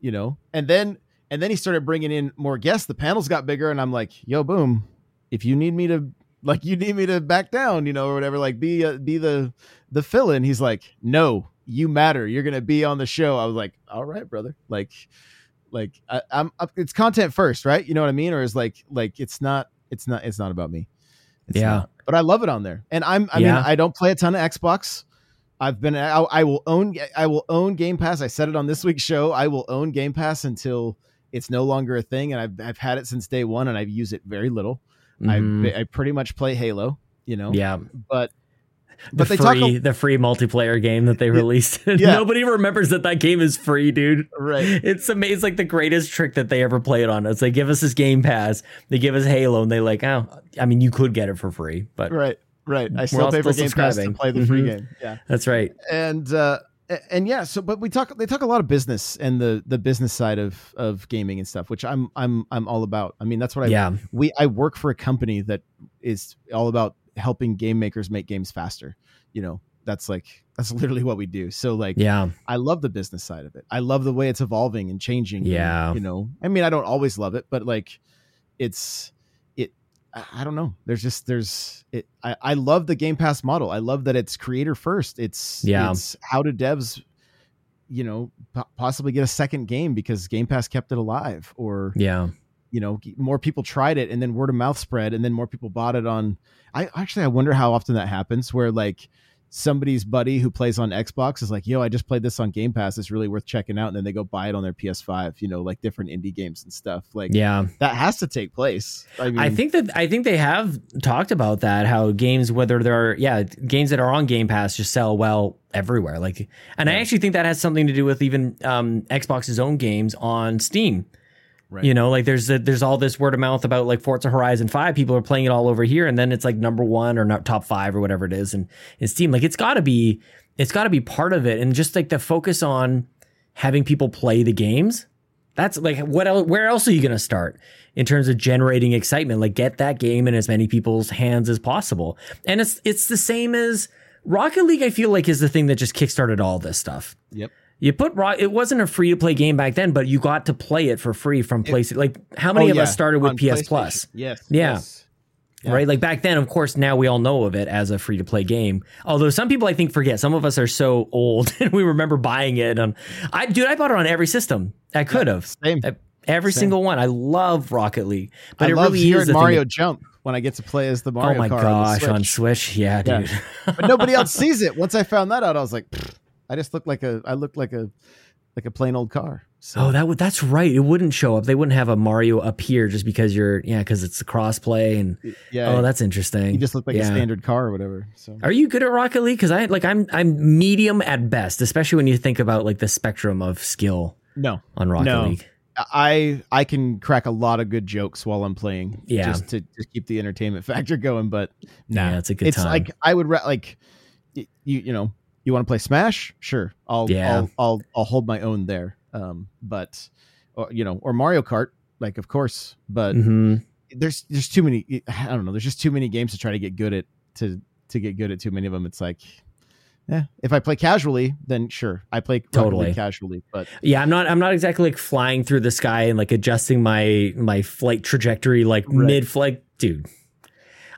you know, and then and then he started bringing in more guests. The panels got bigger, and I'm like, yo, boom, if you need me to like you need me to back down, you know, or whatever, like be uh, be the the fill in. He's like, no, you matter. You're gonna be on the show. I was like, all right, brother. Like, like I, I'm it's content first, right? You know what I mean? Or is like like it's not it's not it's not about me. It's Yeah. not. but I love it on there, and I'm I Yeah. mean I don't play a ton of Xbox. I've been I, I will own I will own Game Pass. I said it on this week's show. I will own Game Pass until it's no longer a thing, and I've I've had it since day one, and I've used it very little. Mhm. I I pretty much play Halo, you know. yeah. But The but they talk free, a- the free multiplayer game that they released. Yeah. Nobody remembers that that game is free, dude. right, It's amazing. Like the greatest trick that they ever played on us. They give us this Game Pass, they give us Halo, and they like, oh, I mean, you could get it for free, but right, right. I still pay for Game Pass to play the free Mhm. game. Yeah. that's right. and uh and yeah so but we talk they talk a lot of business and the the business side of of gaming and stuff which i'm i'm i'm all about i mean that's what i Yeah, we i work for a company that is all about helping game makers make games faster you know that's like that's literally what we do so like yeah, i love the business side of it i love the way it's evolving and changing and, Yeah. you know i mean i don't always love it but like it's it I, I don't know. There's just there's it I, I love the game pass model. I love that it's creator first. It's Yeah. it's how do devs you know po- possibly get a second game because game pass kept it alive or yeah, you know more people tried it and then word of mouth spread and then more people bought it on i actually i wonder how often that happens where like somebody's buddy who plays on xbox is like yo i just played this on game pass it's really worth checking out and then they go buy it on their ps5 you know like different indie games and stuff like yeah. that has to take place i mean I think that I think they have talked about that. How games, whether they're yeah, games that are on Game Pass, just sell well everywhere. Like, and I actually think that has something to do with even um, Xbox's own games on Steam. Right. You know, like there's a, there's all this word of mouth about like Forza Horizon Five. People are playing it all over here, and then it's like number one or not top five or whatever it is, and in Steam. Like it's got to be it's got to be part of it, and just like the focus on having people play the games. That's like what else, where else are you going to start in terms of generating excitement? Like get that game in as many people's hands as possible. And it's it's the same as Rocket League I feel like is the thing that just kickstarted all this stuff. Yep. You put Rock it wasn't a free to play game back then, but you got to play it for free from PlayStation. Like how many Oh, of yeah, us started with on PS Plus? yes Yeah. yes. Yeah. Right? Like back then, of course, now we all know of it as a free to play game. Although some people I think forget. Some of us are so old and we remember buying it. On, I dude, I bought it on every system. I could have. same I- Every Same. single one. I love Rocket League. But i it love really hearing is mario jump when i get to play as the oh mario oh my gosh, on, on Switch. Switch. Yeah, Yeah. dude. but nobody else sees it once i found that out i was like "Pfft, i just looked like a i looked like a like a plain old car so Oh, that would that's right. It wouldn't show up. They wouldn't have a Mario up here just because you're yeah, because it's a crossplay and yeah oh, that's interesting. you just look like Yeah. a standard car or whatever so Are you good at Rocket League? Because I like I'm I'm medium at best, especially when you think about like the spectrum of skill no on Rocket No. League. I I can crack a lot of good jokes while I'm playing, Yeah. just to just keep the entertainment factor going. But nah, Yeah, it's a good it's time. like I would ra- like you you know you want to play Smash, sure, I'll Yeah. I'll, I'll I'll hold my own there. Um, but or, you know, or Mario Kart, like of course, but hmm there's there's too many. I don't know. There's just too many games to try to get good at to to get good at too many of them. It's like. Yeah, if I play casually, then sure, I play Totally. casually. But Yeah, I'm not I'm not exactly like flying through the sky and like adjusting my my flight trajectory like Right. mid flight, dude.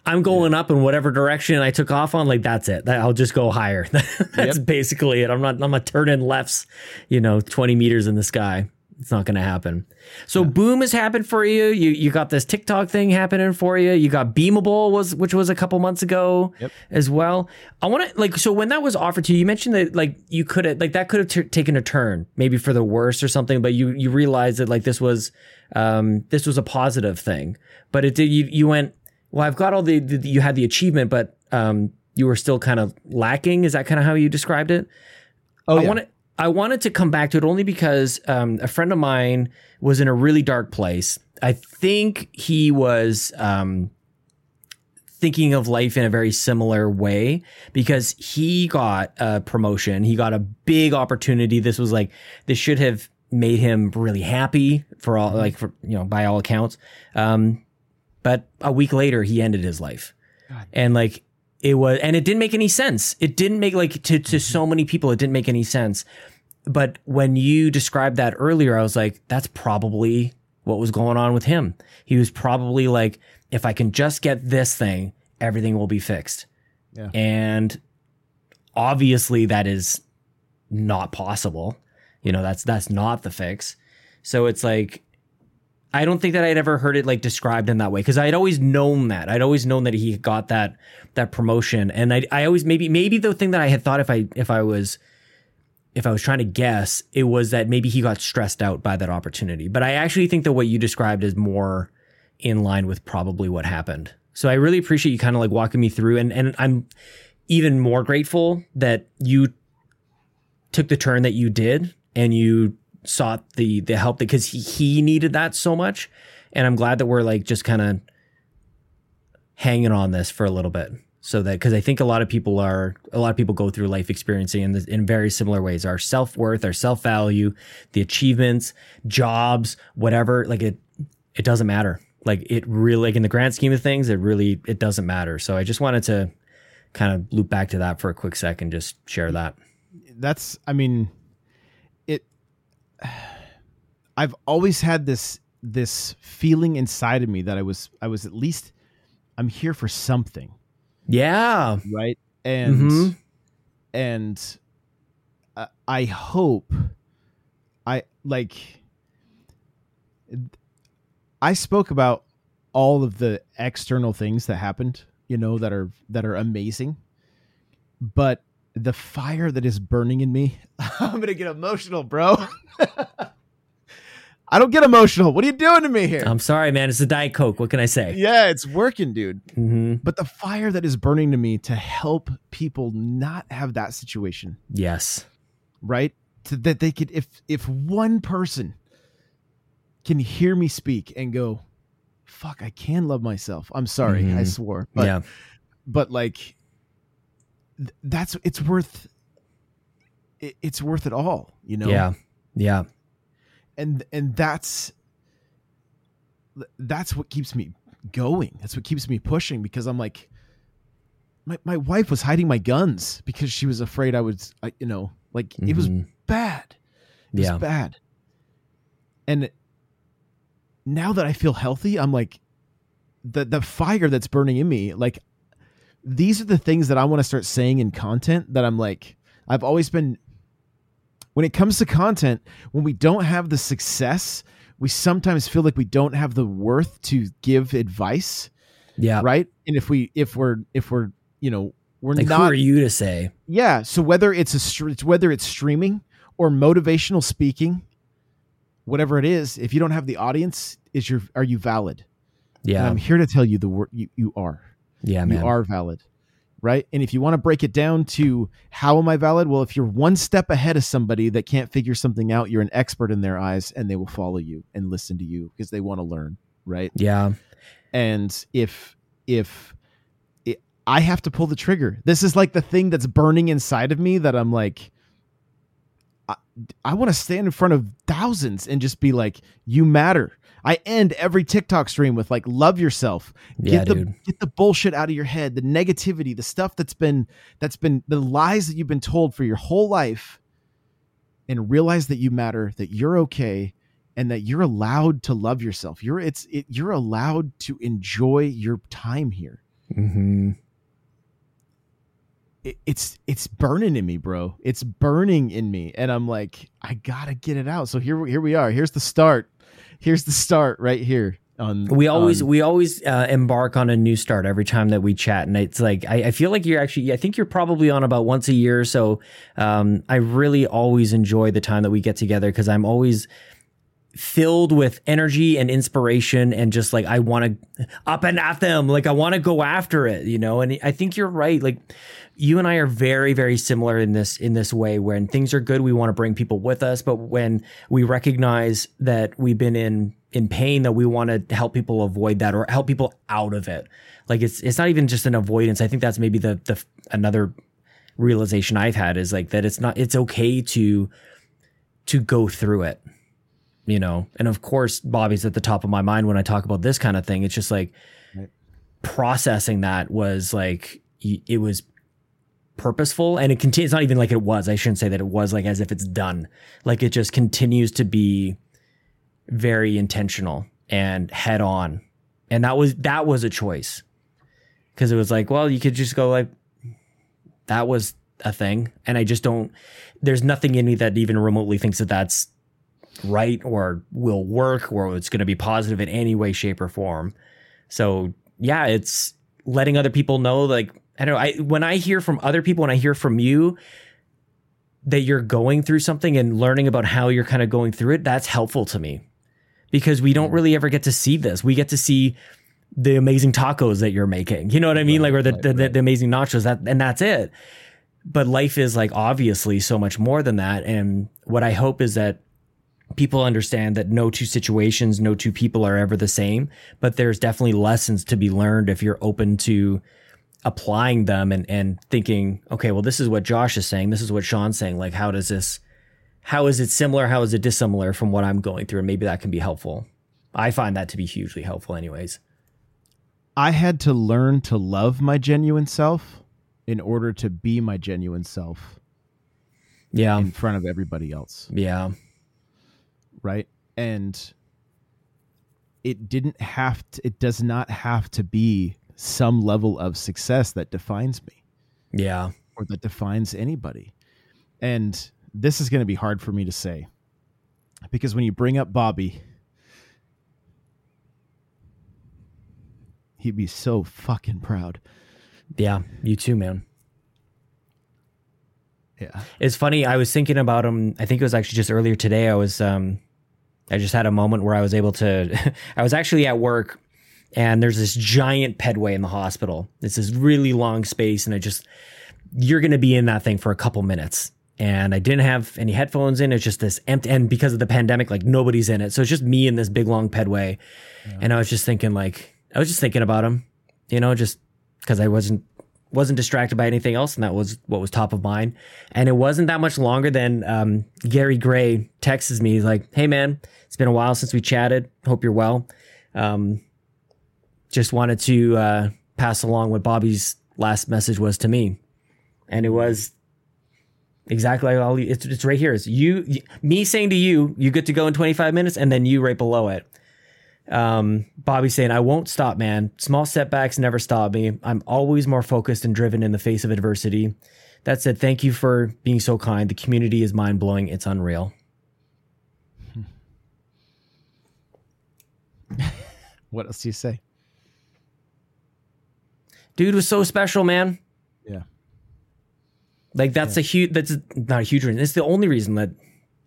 I'm going up in whatever direction I took off on. Like that's it. That- I'll just go higher. that's Yep. basically it. I'm not. I'm not turning lefts. You know, 20 meters in the sky. It's not going to happen. So boom has happened for you. You you got this TikTok thing happening for you. You got Beamable was which was a couple months ago Yep. as well. I want to like so when that was offered to you, you mentioned that like you could have like that could have t- taken a turn maybe for the worse or something, but you you realized that like this was um this was a positive thing. But it did you you went well. I've got all the, the you had the achievement, but um you were still kind of lacking. Is that kind of how you described it? oh I yeah, wanted I wanted to come back to it only because um, a friend of mine was in a really dark place. I think he was um, thinking of life in a very similar way because he got a promotion. He got a big opportunity. This was like this should have made him really happy for all like for you know by all accounts. Um, but a week later, he ended his life, God. and like it was, and it didn't make any sense. It didn't make like to to so many people, it didn't make any sense. But when you described that earlier, I was like, that's probably what was going on with him. He was probably like, if I can just get this thing, everything will be fixed. Yeah. And obviously that is not possible. You know, that's that's not the fix. So it's like I don't think that I'd ever heard it like described in that way because I'd always known that. I'd always known that he got that that promotion, and I I always maybe maybe the thing that I had thought if I if I was if I was trying to guess, it was that maybe he got stressed out by that opportunity. But I actually think that what you described is more in line with probably what happened. So I really appreciate you kind of like walking me through, and and I'm even more grateful that you took the turn that you did and you sought the the help because he, he needed that so much. And i'm glad that we're like just kind of hanging on this for a little bit so that because i think a lot of people are a lot of people go through life experiencing in, this, in very similar ways. Our self-worth our self-value the achievements jobs whatever like it it doesn't matter. Like it really like in the grand scheme of things it really it doesn't matter. So i just wanted to kind of loop back to that for a quick second just share that. That's i mean i've always had this this feeling inside of me that i was i was at least i'm here for something. Yeah. Right? And Mhm. and uh, i hope i like i spoke about all of the external things that happened you know that are that are amazing. But the fire that is burning in me i'm gonna get emotional bro. I don't get emotional. What are you doing to me here? I'm sorry man. It's a diet coke. What can i say? Yeah it's working dude. Mm-hmm. but the fire that is burning to me to help people not have that situation. Yes. Right? To, that they could if if one person can hear me speak and go fuck i can love myself. I'm sorry. I Mhm. swore. But yeah. but like that's it's worth it, it's worth it all you know? Yeah. Yeah. And and that's that's what keeps me going. That's what keeps me pushing because i'm like my, my wife was hiding my guns because she was afraid i would I, you know like it was Mhm. bad. It yeah. was bad. And now that i feel healthy i'm like the the fire that's burning in me like these are the things that i want to start saying in content that i'm like i've always been when it comes to content when we don't have the success we sometimes feel like we don't have the worth to give advice yeah right and if we if we're if we're you know we're like not who are you to say yeah. So whether it's a whether it's streaming or motivational speaking, whatever it is, if you don't have the audience, is your are you valid? And yeah I'm here to tell you the word you, you are. Yeah man You are valid. Right. And if you want to break it down to how am I valid? Well, if you're one step ahead of somebody that can't figure something out, you're an expert in their eyes and they will follow you and listen to you because they want to learn. Right yeah and if if it, i have to pull the trigger this is like the thing that's burning inside of me that i'm like i, I want to stand in front of thousands and just be like you matter i end every tiktok stream with like love yourself. Yeah get the dude. get the bullshit out of your head the negativity the stuff that's been that's been the lies that you've been told for your whole life and realize that you matter that you're okay and that you're allowed to love yourself. You're it's it, you're allowed to enjoy your time here. Mm-hmm. it, it's it's burning in me bro. It's burning in me and i'm like i gotta get it out. So here here we are. Here's the start here's the start right here on we always on- we always uh, embark on a new start every time that we chat. And it's like I, I feel like you're actually i think you're probably on about once a year. So um, i really always enjoy the time that we get together because i'm always filled with energy and inspiration and just like i want to up and at them. Like i want to go after it you know? And i think you're right. Like you and i are very very similar in this in this way. When things are good we want to bring people with us. But when we recognize that we've been in in pain that we want to help people avoid that or help people out of it. Like it's it's not even just an avoidance. I think that's maybe the the another realization i've had is like that it's not it's okay to to go through it you know and of course bobby's at the top of my mind when i talk about this kind of thing it's just like Right. processing that was like it was purposeful and it continues. It's not even like it was. I shouldn't say that it was like as if it's done. Like it just continues to be very intentional and head on. And that was that was a choice. Cause it was like, well, you could just go like that was a thing. And I just don't there's nothing in me that even remotely thinks that that's right or will work or it's going to be positive in any way, shape, or form. So yeah, it's letting other people know. Like I don't know. I when I hear from other people, when I hear from you that you're going through something and learning about how you're kind of going through it, that's helpful to me because we don't mm. really ever get to see this. We get to see the amazing tacos that you're making. You know what I mean? Right, like or the, right, the, right. the amazing nachos that and that's it. But life is like obviously so much more than that. And what I hope is that people understand that no two situations, no two people are ever the same, but there's definitely lessons to be learned if you're open to applying them and, and thinking, okay, well, this is what Josh is saying. This is what Sean's saying. Like, how does this, how is it similar? How is it dissimilar from what I'm going through? And maybe that can be helpful. I find that to be hugely helpful, anyways. I had to learn to love my genuine self in order to be my genuine self. Yeah. In front of everybody else. Yeah right? And it didn't have to, it does not have to be some level of success that defines me. Yeah. Or that defines anybody. And this is going to be hard for me to say because when you bring up Bobby, he'd be so fucking proud. Yeah, you too, man. Yeah. It's funny. I was thinking about him. I think it was actually just earlier today. I was um, I just had a moment where I was able to, I was actually at work and there's this giant pedway in the hospital. It's this really long space and I just, you're going to be in that thing for a couple minutes. And I didn't have any headphones in. It's just this empty, and because of the pandemic, like nobody's in it. So it's just me in this big long pedway. Yeah. And I was just thinking, like, I was just thinking about him, you know, just because I wasn't wasn't distracted by anything else, and that was what was top of mind. And it wasn't that much longer than um, Gary Gray texts me. He's like, "Hey man, it's been a while since we chatted. Hope you're well. Um, just wanted to uh, pass along what Bobby's last message was to me, and it was exactly like all. It's it's right here. It's you, me saying to you, you get to go in 25 minutes, and then you right below it." Um, Bobby saying, I won't stop, man. Small setbacks never stop me. I'm always more focused and driven in the face of adversity. That said, thank you for being so kind. The community is mind blowing. It's unreal. what else do you say? Dude was so special, man. Yeah. Like that's yeah. a huge that's not a huge reason. It's the only reason that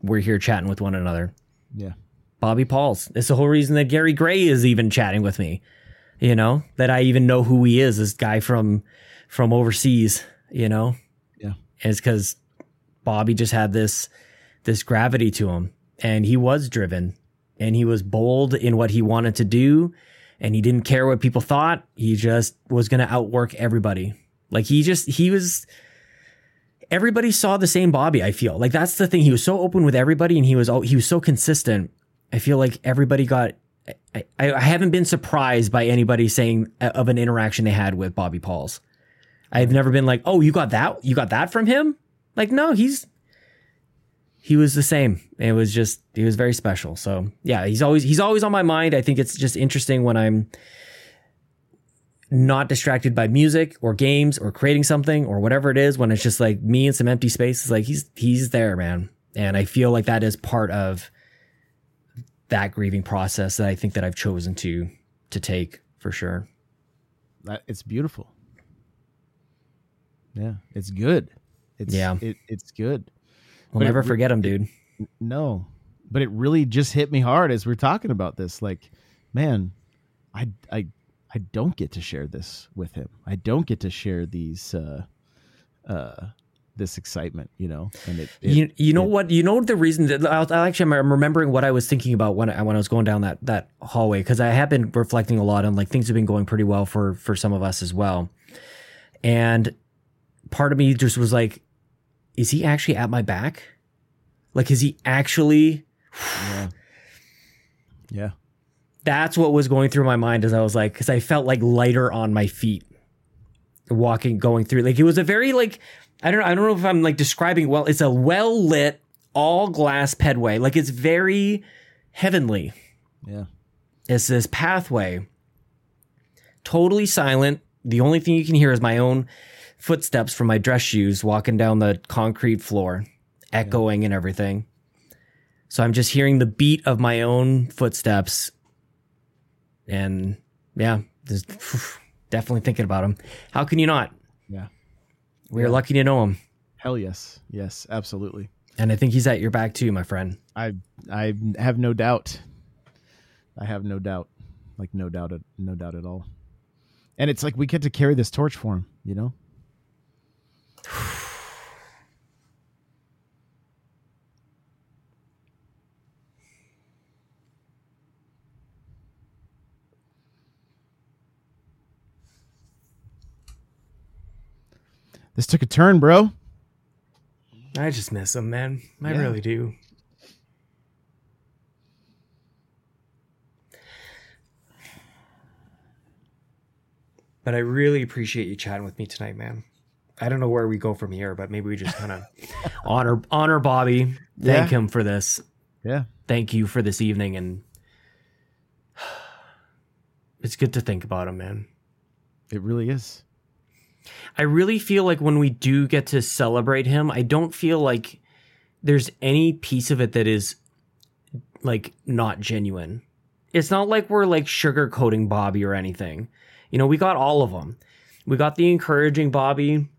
we're here chatting with one another. Yeah. Bobby Pauls. It's the whole reason that Gary Gray is even chatting with me. You know, that I even know who he is, this guy from from overseas, you know? Yeah. And it's because Bobby just had this this gravity to him. And he was driven and he was bold in what he wanted to do. And he didn't care what people thought. He just was gonna outwork everybody. Like he just he was everybody saw the same Bobby, I feel. Like that's the thing. He was so open with everybody and he was all he was so consistent I feel like everybody got. I, I haven't been surprised by anybody saying uh, of an interaction they had with Bobby Pauls. I've never been like, oh, you got that? You got that from him? Like, no, he's he was the same. It was just he was very special. So yeah, he's always he's always on my mind. I think it's just interesting when I'm not distracted by music or games or creating something or whatever it is. When it's just like me and some empty space, it's like he's he's there, man. And I feel like that is part of that grieving process that I think that I've chosen to to take for sure. That it's beautiful. Yeah, it's good. It's yeah, it, it's good. We'll but never it, forget him, dude. No, but it really just hit me hard as we're talking about this. Like, man, I I I don't get to share this with him. I don't get to share these uh uh this excitement, you know. And it, it you you know it, what you know the reason that I actually I'm remembering what I was thinking about when I when I was going down that that hallway because I have been reflecting a lot on like things have been going pretty well for for some of us as well, and part of me just was like, is he actually at my back? Like, is he actually? yeah. Yeah. That's what was going through my mind as I was like, because I felt like lighter on my feet walking going through like it was a very like I don't know I don't know if I'm like describing well. It's a well lit all glass pedway. Like it's very heavenly. Yeah. it's this pathway. Totally silent. The only thing you can hear is my own footsteps from my dress shoes walking down the concrete floor echoing and everything. So i'm just hearing the beat of my own footsteps. And yeah just definitely thinking about him how can you not? Yeah. We're lucky to know him Hell yes. Yes, absolutely. and i think he's at your back too my friend I I have no doubt. I have no doubt. Like no doubt at no doubt at all. And it's like we get to carry this torch for him, you know? This took a turn, bro. i just miss him man i Yeah. really do but I really appreciate you chatting with me tonight, man. I don't know where we go from here, but maybe we just kind of honor honor Bobby, thank Yeah. him for this, Yeah. thank you for this evening, and it's good to think about him, man. It really is. I really feel like when we do get to celebrate him, I don't feel like there's any piece of it that is like not genuine. It's not like we're like sugarcoating Bobby or anything. You know, we got all of them. We got the encouraging Bobby.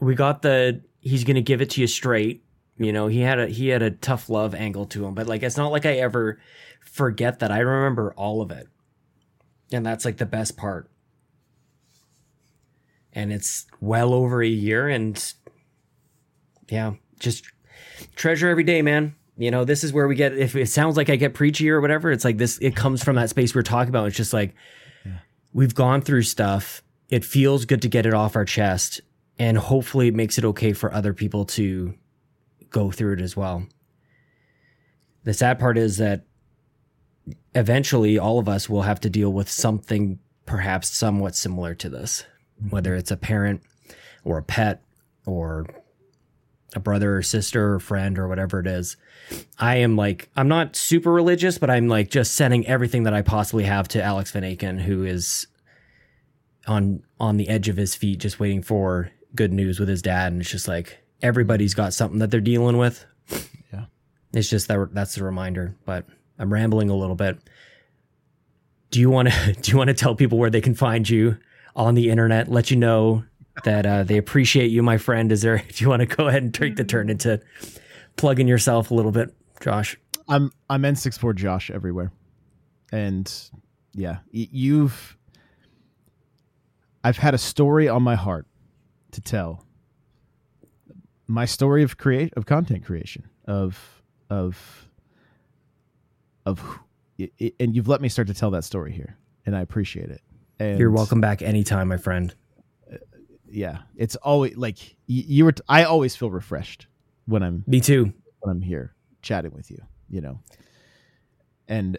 We got the he's going to give it to you straight. You know, he had a he had a tough love angle to him, but like it's not like I ever forget that. I remember all of it. And that's like the best part and it's well over a year and yeah just treasure every day man. You know this is where we get if it sounds like i get preachy or whatever it's like this it comes from that space we are talking about. It's just like we've gone through stuff. It feels good to get it off our chest and hopefully it makes it okay for other people to go through it as well. The sad part is that eventually all of us will have to deal with something perhaps somewhat similar to this whether it's a parent or a pet or a brother or sister or friend or whatever it is. I am like, I'm not super religious, but I'm like just sending everything that I possibly have to Alex Van Aken, who is on on the edge of his feet, just waiting for good news with his dad. And it's just like everybody's got something that they're dealing with. Yeah. It's just that that's the reminder. But I'm rambling a little bit. Do you want to do you want to tell people where they can find you on the internet? Let you know that uh, they appreciate you, my friend. Is there? Do you want to go ahead and take the turn into plugging yourself a little bit, Josh? I'm I'm N64 Josh everywhere, and yeah, you've I've had a story on my heart to tell. My story of create of content creation of of of and you've let me start to tell that story here, and I appreciate it. And You're welcome back anytime, my friend. Yeah, it's always like y- you were. T- I always feel refreshed when I'm Me too. when I'm here chatting with you, you know. And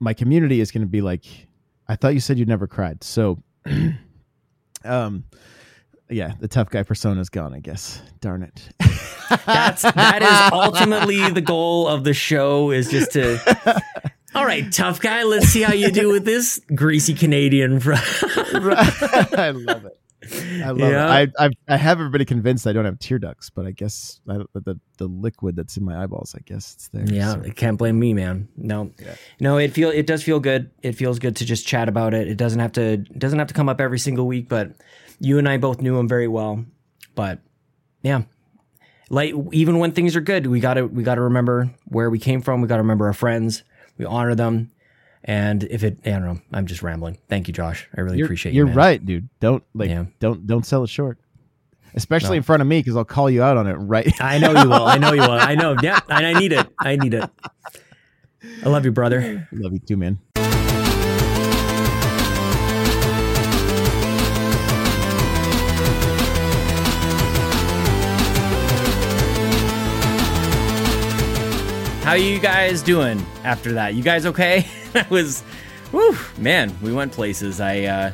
my community is going to be like, I thought you said you never cried. So, um, yeah, the tough guy persona is gone, I guess. Darn it. That's that is ultimately the goal of the show is just to. All right, tough guy. Let's see how you do with this greasy Canadian. I love it. I love Yeah. it. I, I I have everybody convinced I don't have tear ducts, but I guess I, the the liquid that's in my eyeballs, I guess it's there. Yeah, so. can't blame me, man. No, no, it feel it does feel good. It feels good to just chat about it. It doesn't have to doesn't have to come up every single week, but you and I both knew him very well. But yeah, like even when things are good, we gotta we gotta remember where we came from. We gotta remember our friends. We honor them. And if it, I don't know, I'm just rambling. Thank you, Josh. I really You're, appreciate you. you're man. right, dude. Don't like Yeah. don't don't sell it short, especially in front of me because I'll call you out on it right. I know you will. I know you will. I know. Yeah, and I need it. I need it. I love you, brother. Love you too, man. How you guys doing after that? You guys okay? that was, whew, man. We went places. I, uh,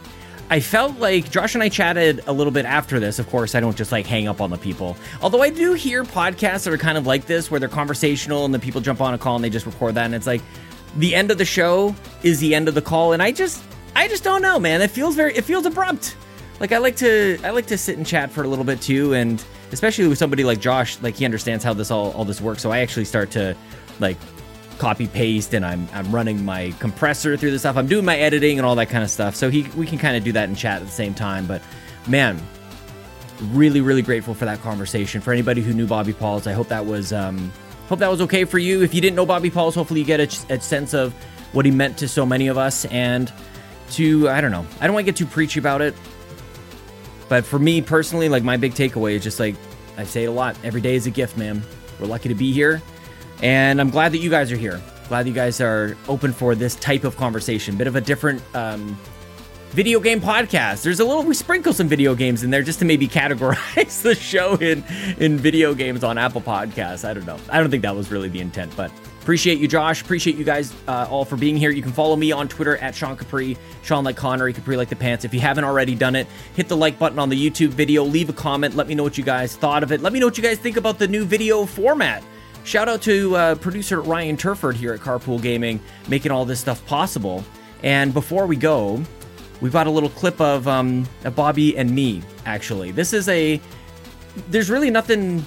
I felt like Josh and I chatted a little bit after this. Of course, I don't just like hang up on the people. Although I do hear podcasts that are kind of like this, where they're conversational and the people jump on a call and they just record that, and it's like the end of the show is the end of the call, and I just, I just don't know, man. It feels very, it feels abrupt. Like I like to, I like to sit and chat for a little bit too, and especially with somebody like Josh, like he understands how this all, all this works. So I actually start to, like, copy paste and I'm I'm running my compressor through the stuff. I'm doing my editing and all that kind of stuff. So he we can kind of do that in chat at the same time. But man, really really grateful for that conversation. For anybody who knew Bobby Pauls, I hope that was um, hope that was okay for you. If you didn't know Bobby Pauls, hopefully you get a, a sense of what he meant to so many of us and to I don't know. I don't want to get too preachy about it. But for me personally, like my big takeaway is just like I say it a lot. Every day is a gift, man. We're lucky to be here. And I'm glad that you guys are here. Glad you guys are open for this type of conversation. Bit of a different um, video game podcast. There's a little we sprinkle some video games in there just to maybe categorize the show in in video games on Apple Podcasts. I don't know. I don't think that was really the intent, but appreciate you, Josh. Appreciate you guys uh, all for being here. You can follow me on Twitter at Sean Capri, Sean like Connery, Capri like the pants. If you haven't already done it, hit the like button on the YouTube video. Leave a comment. Let me know what you guys thought of it. Let me know what you guys think about the new video format. Shout out to uh, producer Ryan Turford here at Carpool Gaming, making all this stuff possible. And before we go, we've got a little clip of, um, of Bobby and me, actually. This is a. There's really nothing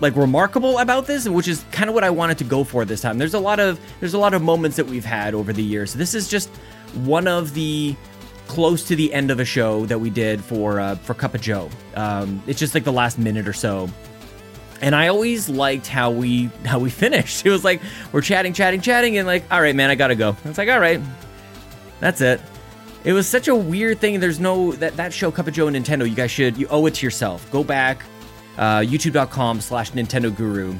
like remarkable about this which is kind of what i wanted to go for this time there's a lot of there's a lot of moments that we've had over the years this is just one of the close to the end of a show that we did for uh, for cup of joe um, it's just like the last minute or so and I always liked how we how we finished. It was like we're chatting, chatting, chatting, and like, all right, man, I gotta go. It's like, all right, that's it. It was such a weird thing. There's no that that show, Cup of Joe and Nintendo. You guys should you owe it to yourself. Go back, uh, YouTube.com/slash Nintendo Guru.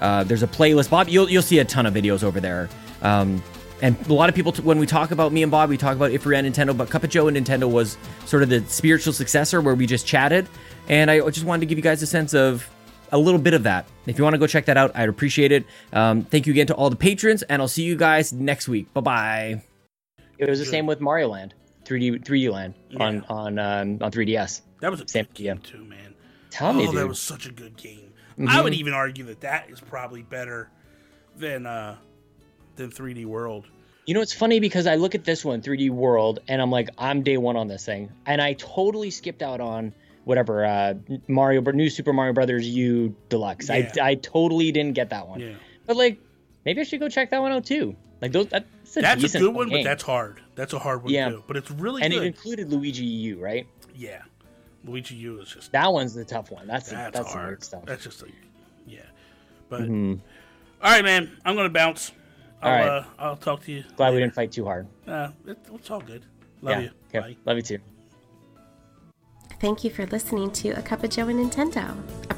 Uh, there's a playlist. Bob, you'll you'll see a ton of videos over there. Um, and a lot of people, t- when we talk about me and Bob, we talk about Ifri and Nintendo, but Cup of Joe and Nintendo was sort of the spiritual successor where we just chatted. And I just wanted to give you guys a sense of a little bit of that. If you want to go check that out, I'd appreciate it. Um, thank you again to all the patrons, and I'll see you guys next week. Bye bye. It was the same with Mario Land, 3D 3D Land on on um, on 3DS. That was a Same good game game. too, man. Tell oh, me, dude. that was such a good game. I Mhm. would even argue that that is probably better than uh than 3D World. You know, it's funny because I look at this one, 3D World, and I'm like, I'm day one on this thing, and I totally skipped out on whatever uh, Mario, but New Super Mario Brothers U Deluxe. Yeah. I I totally didn't get that one, Yeah, but like, maybe I should go check that one out too. Like those, that's a that's a good one, game. but that's hard. That's a hard one Yeah. too. But it's really and good. it included Luigi U, right? yeah, Luigi U is just That one's the tough one. That's that's, that's, hard. stuff. That's just a yeah. But Mhm. all right, man. I'm gonna bounce. I'll, All right. uh, I'll talk to you. Glad we didn't fight too hard. Uh, it, it's all good. Love yeah. you. Okay. Bye. Love you too. Thank you for listening to A Cup of Joe and Nintendo,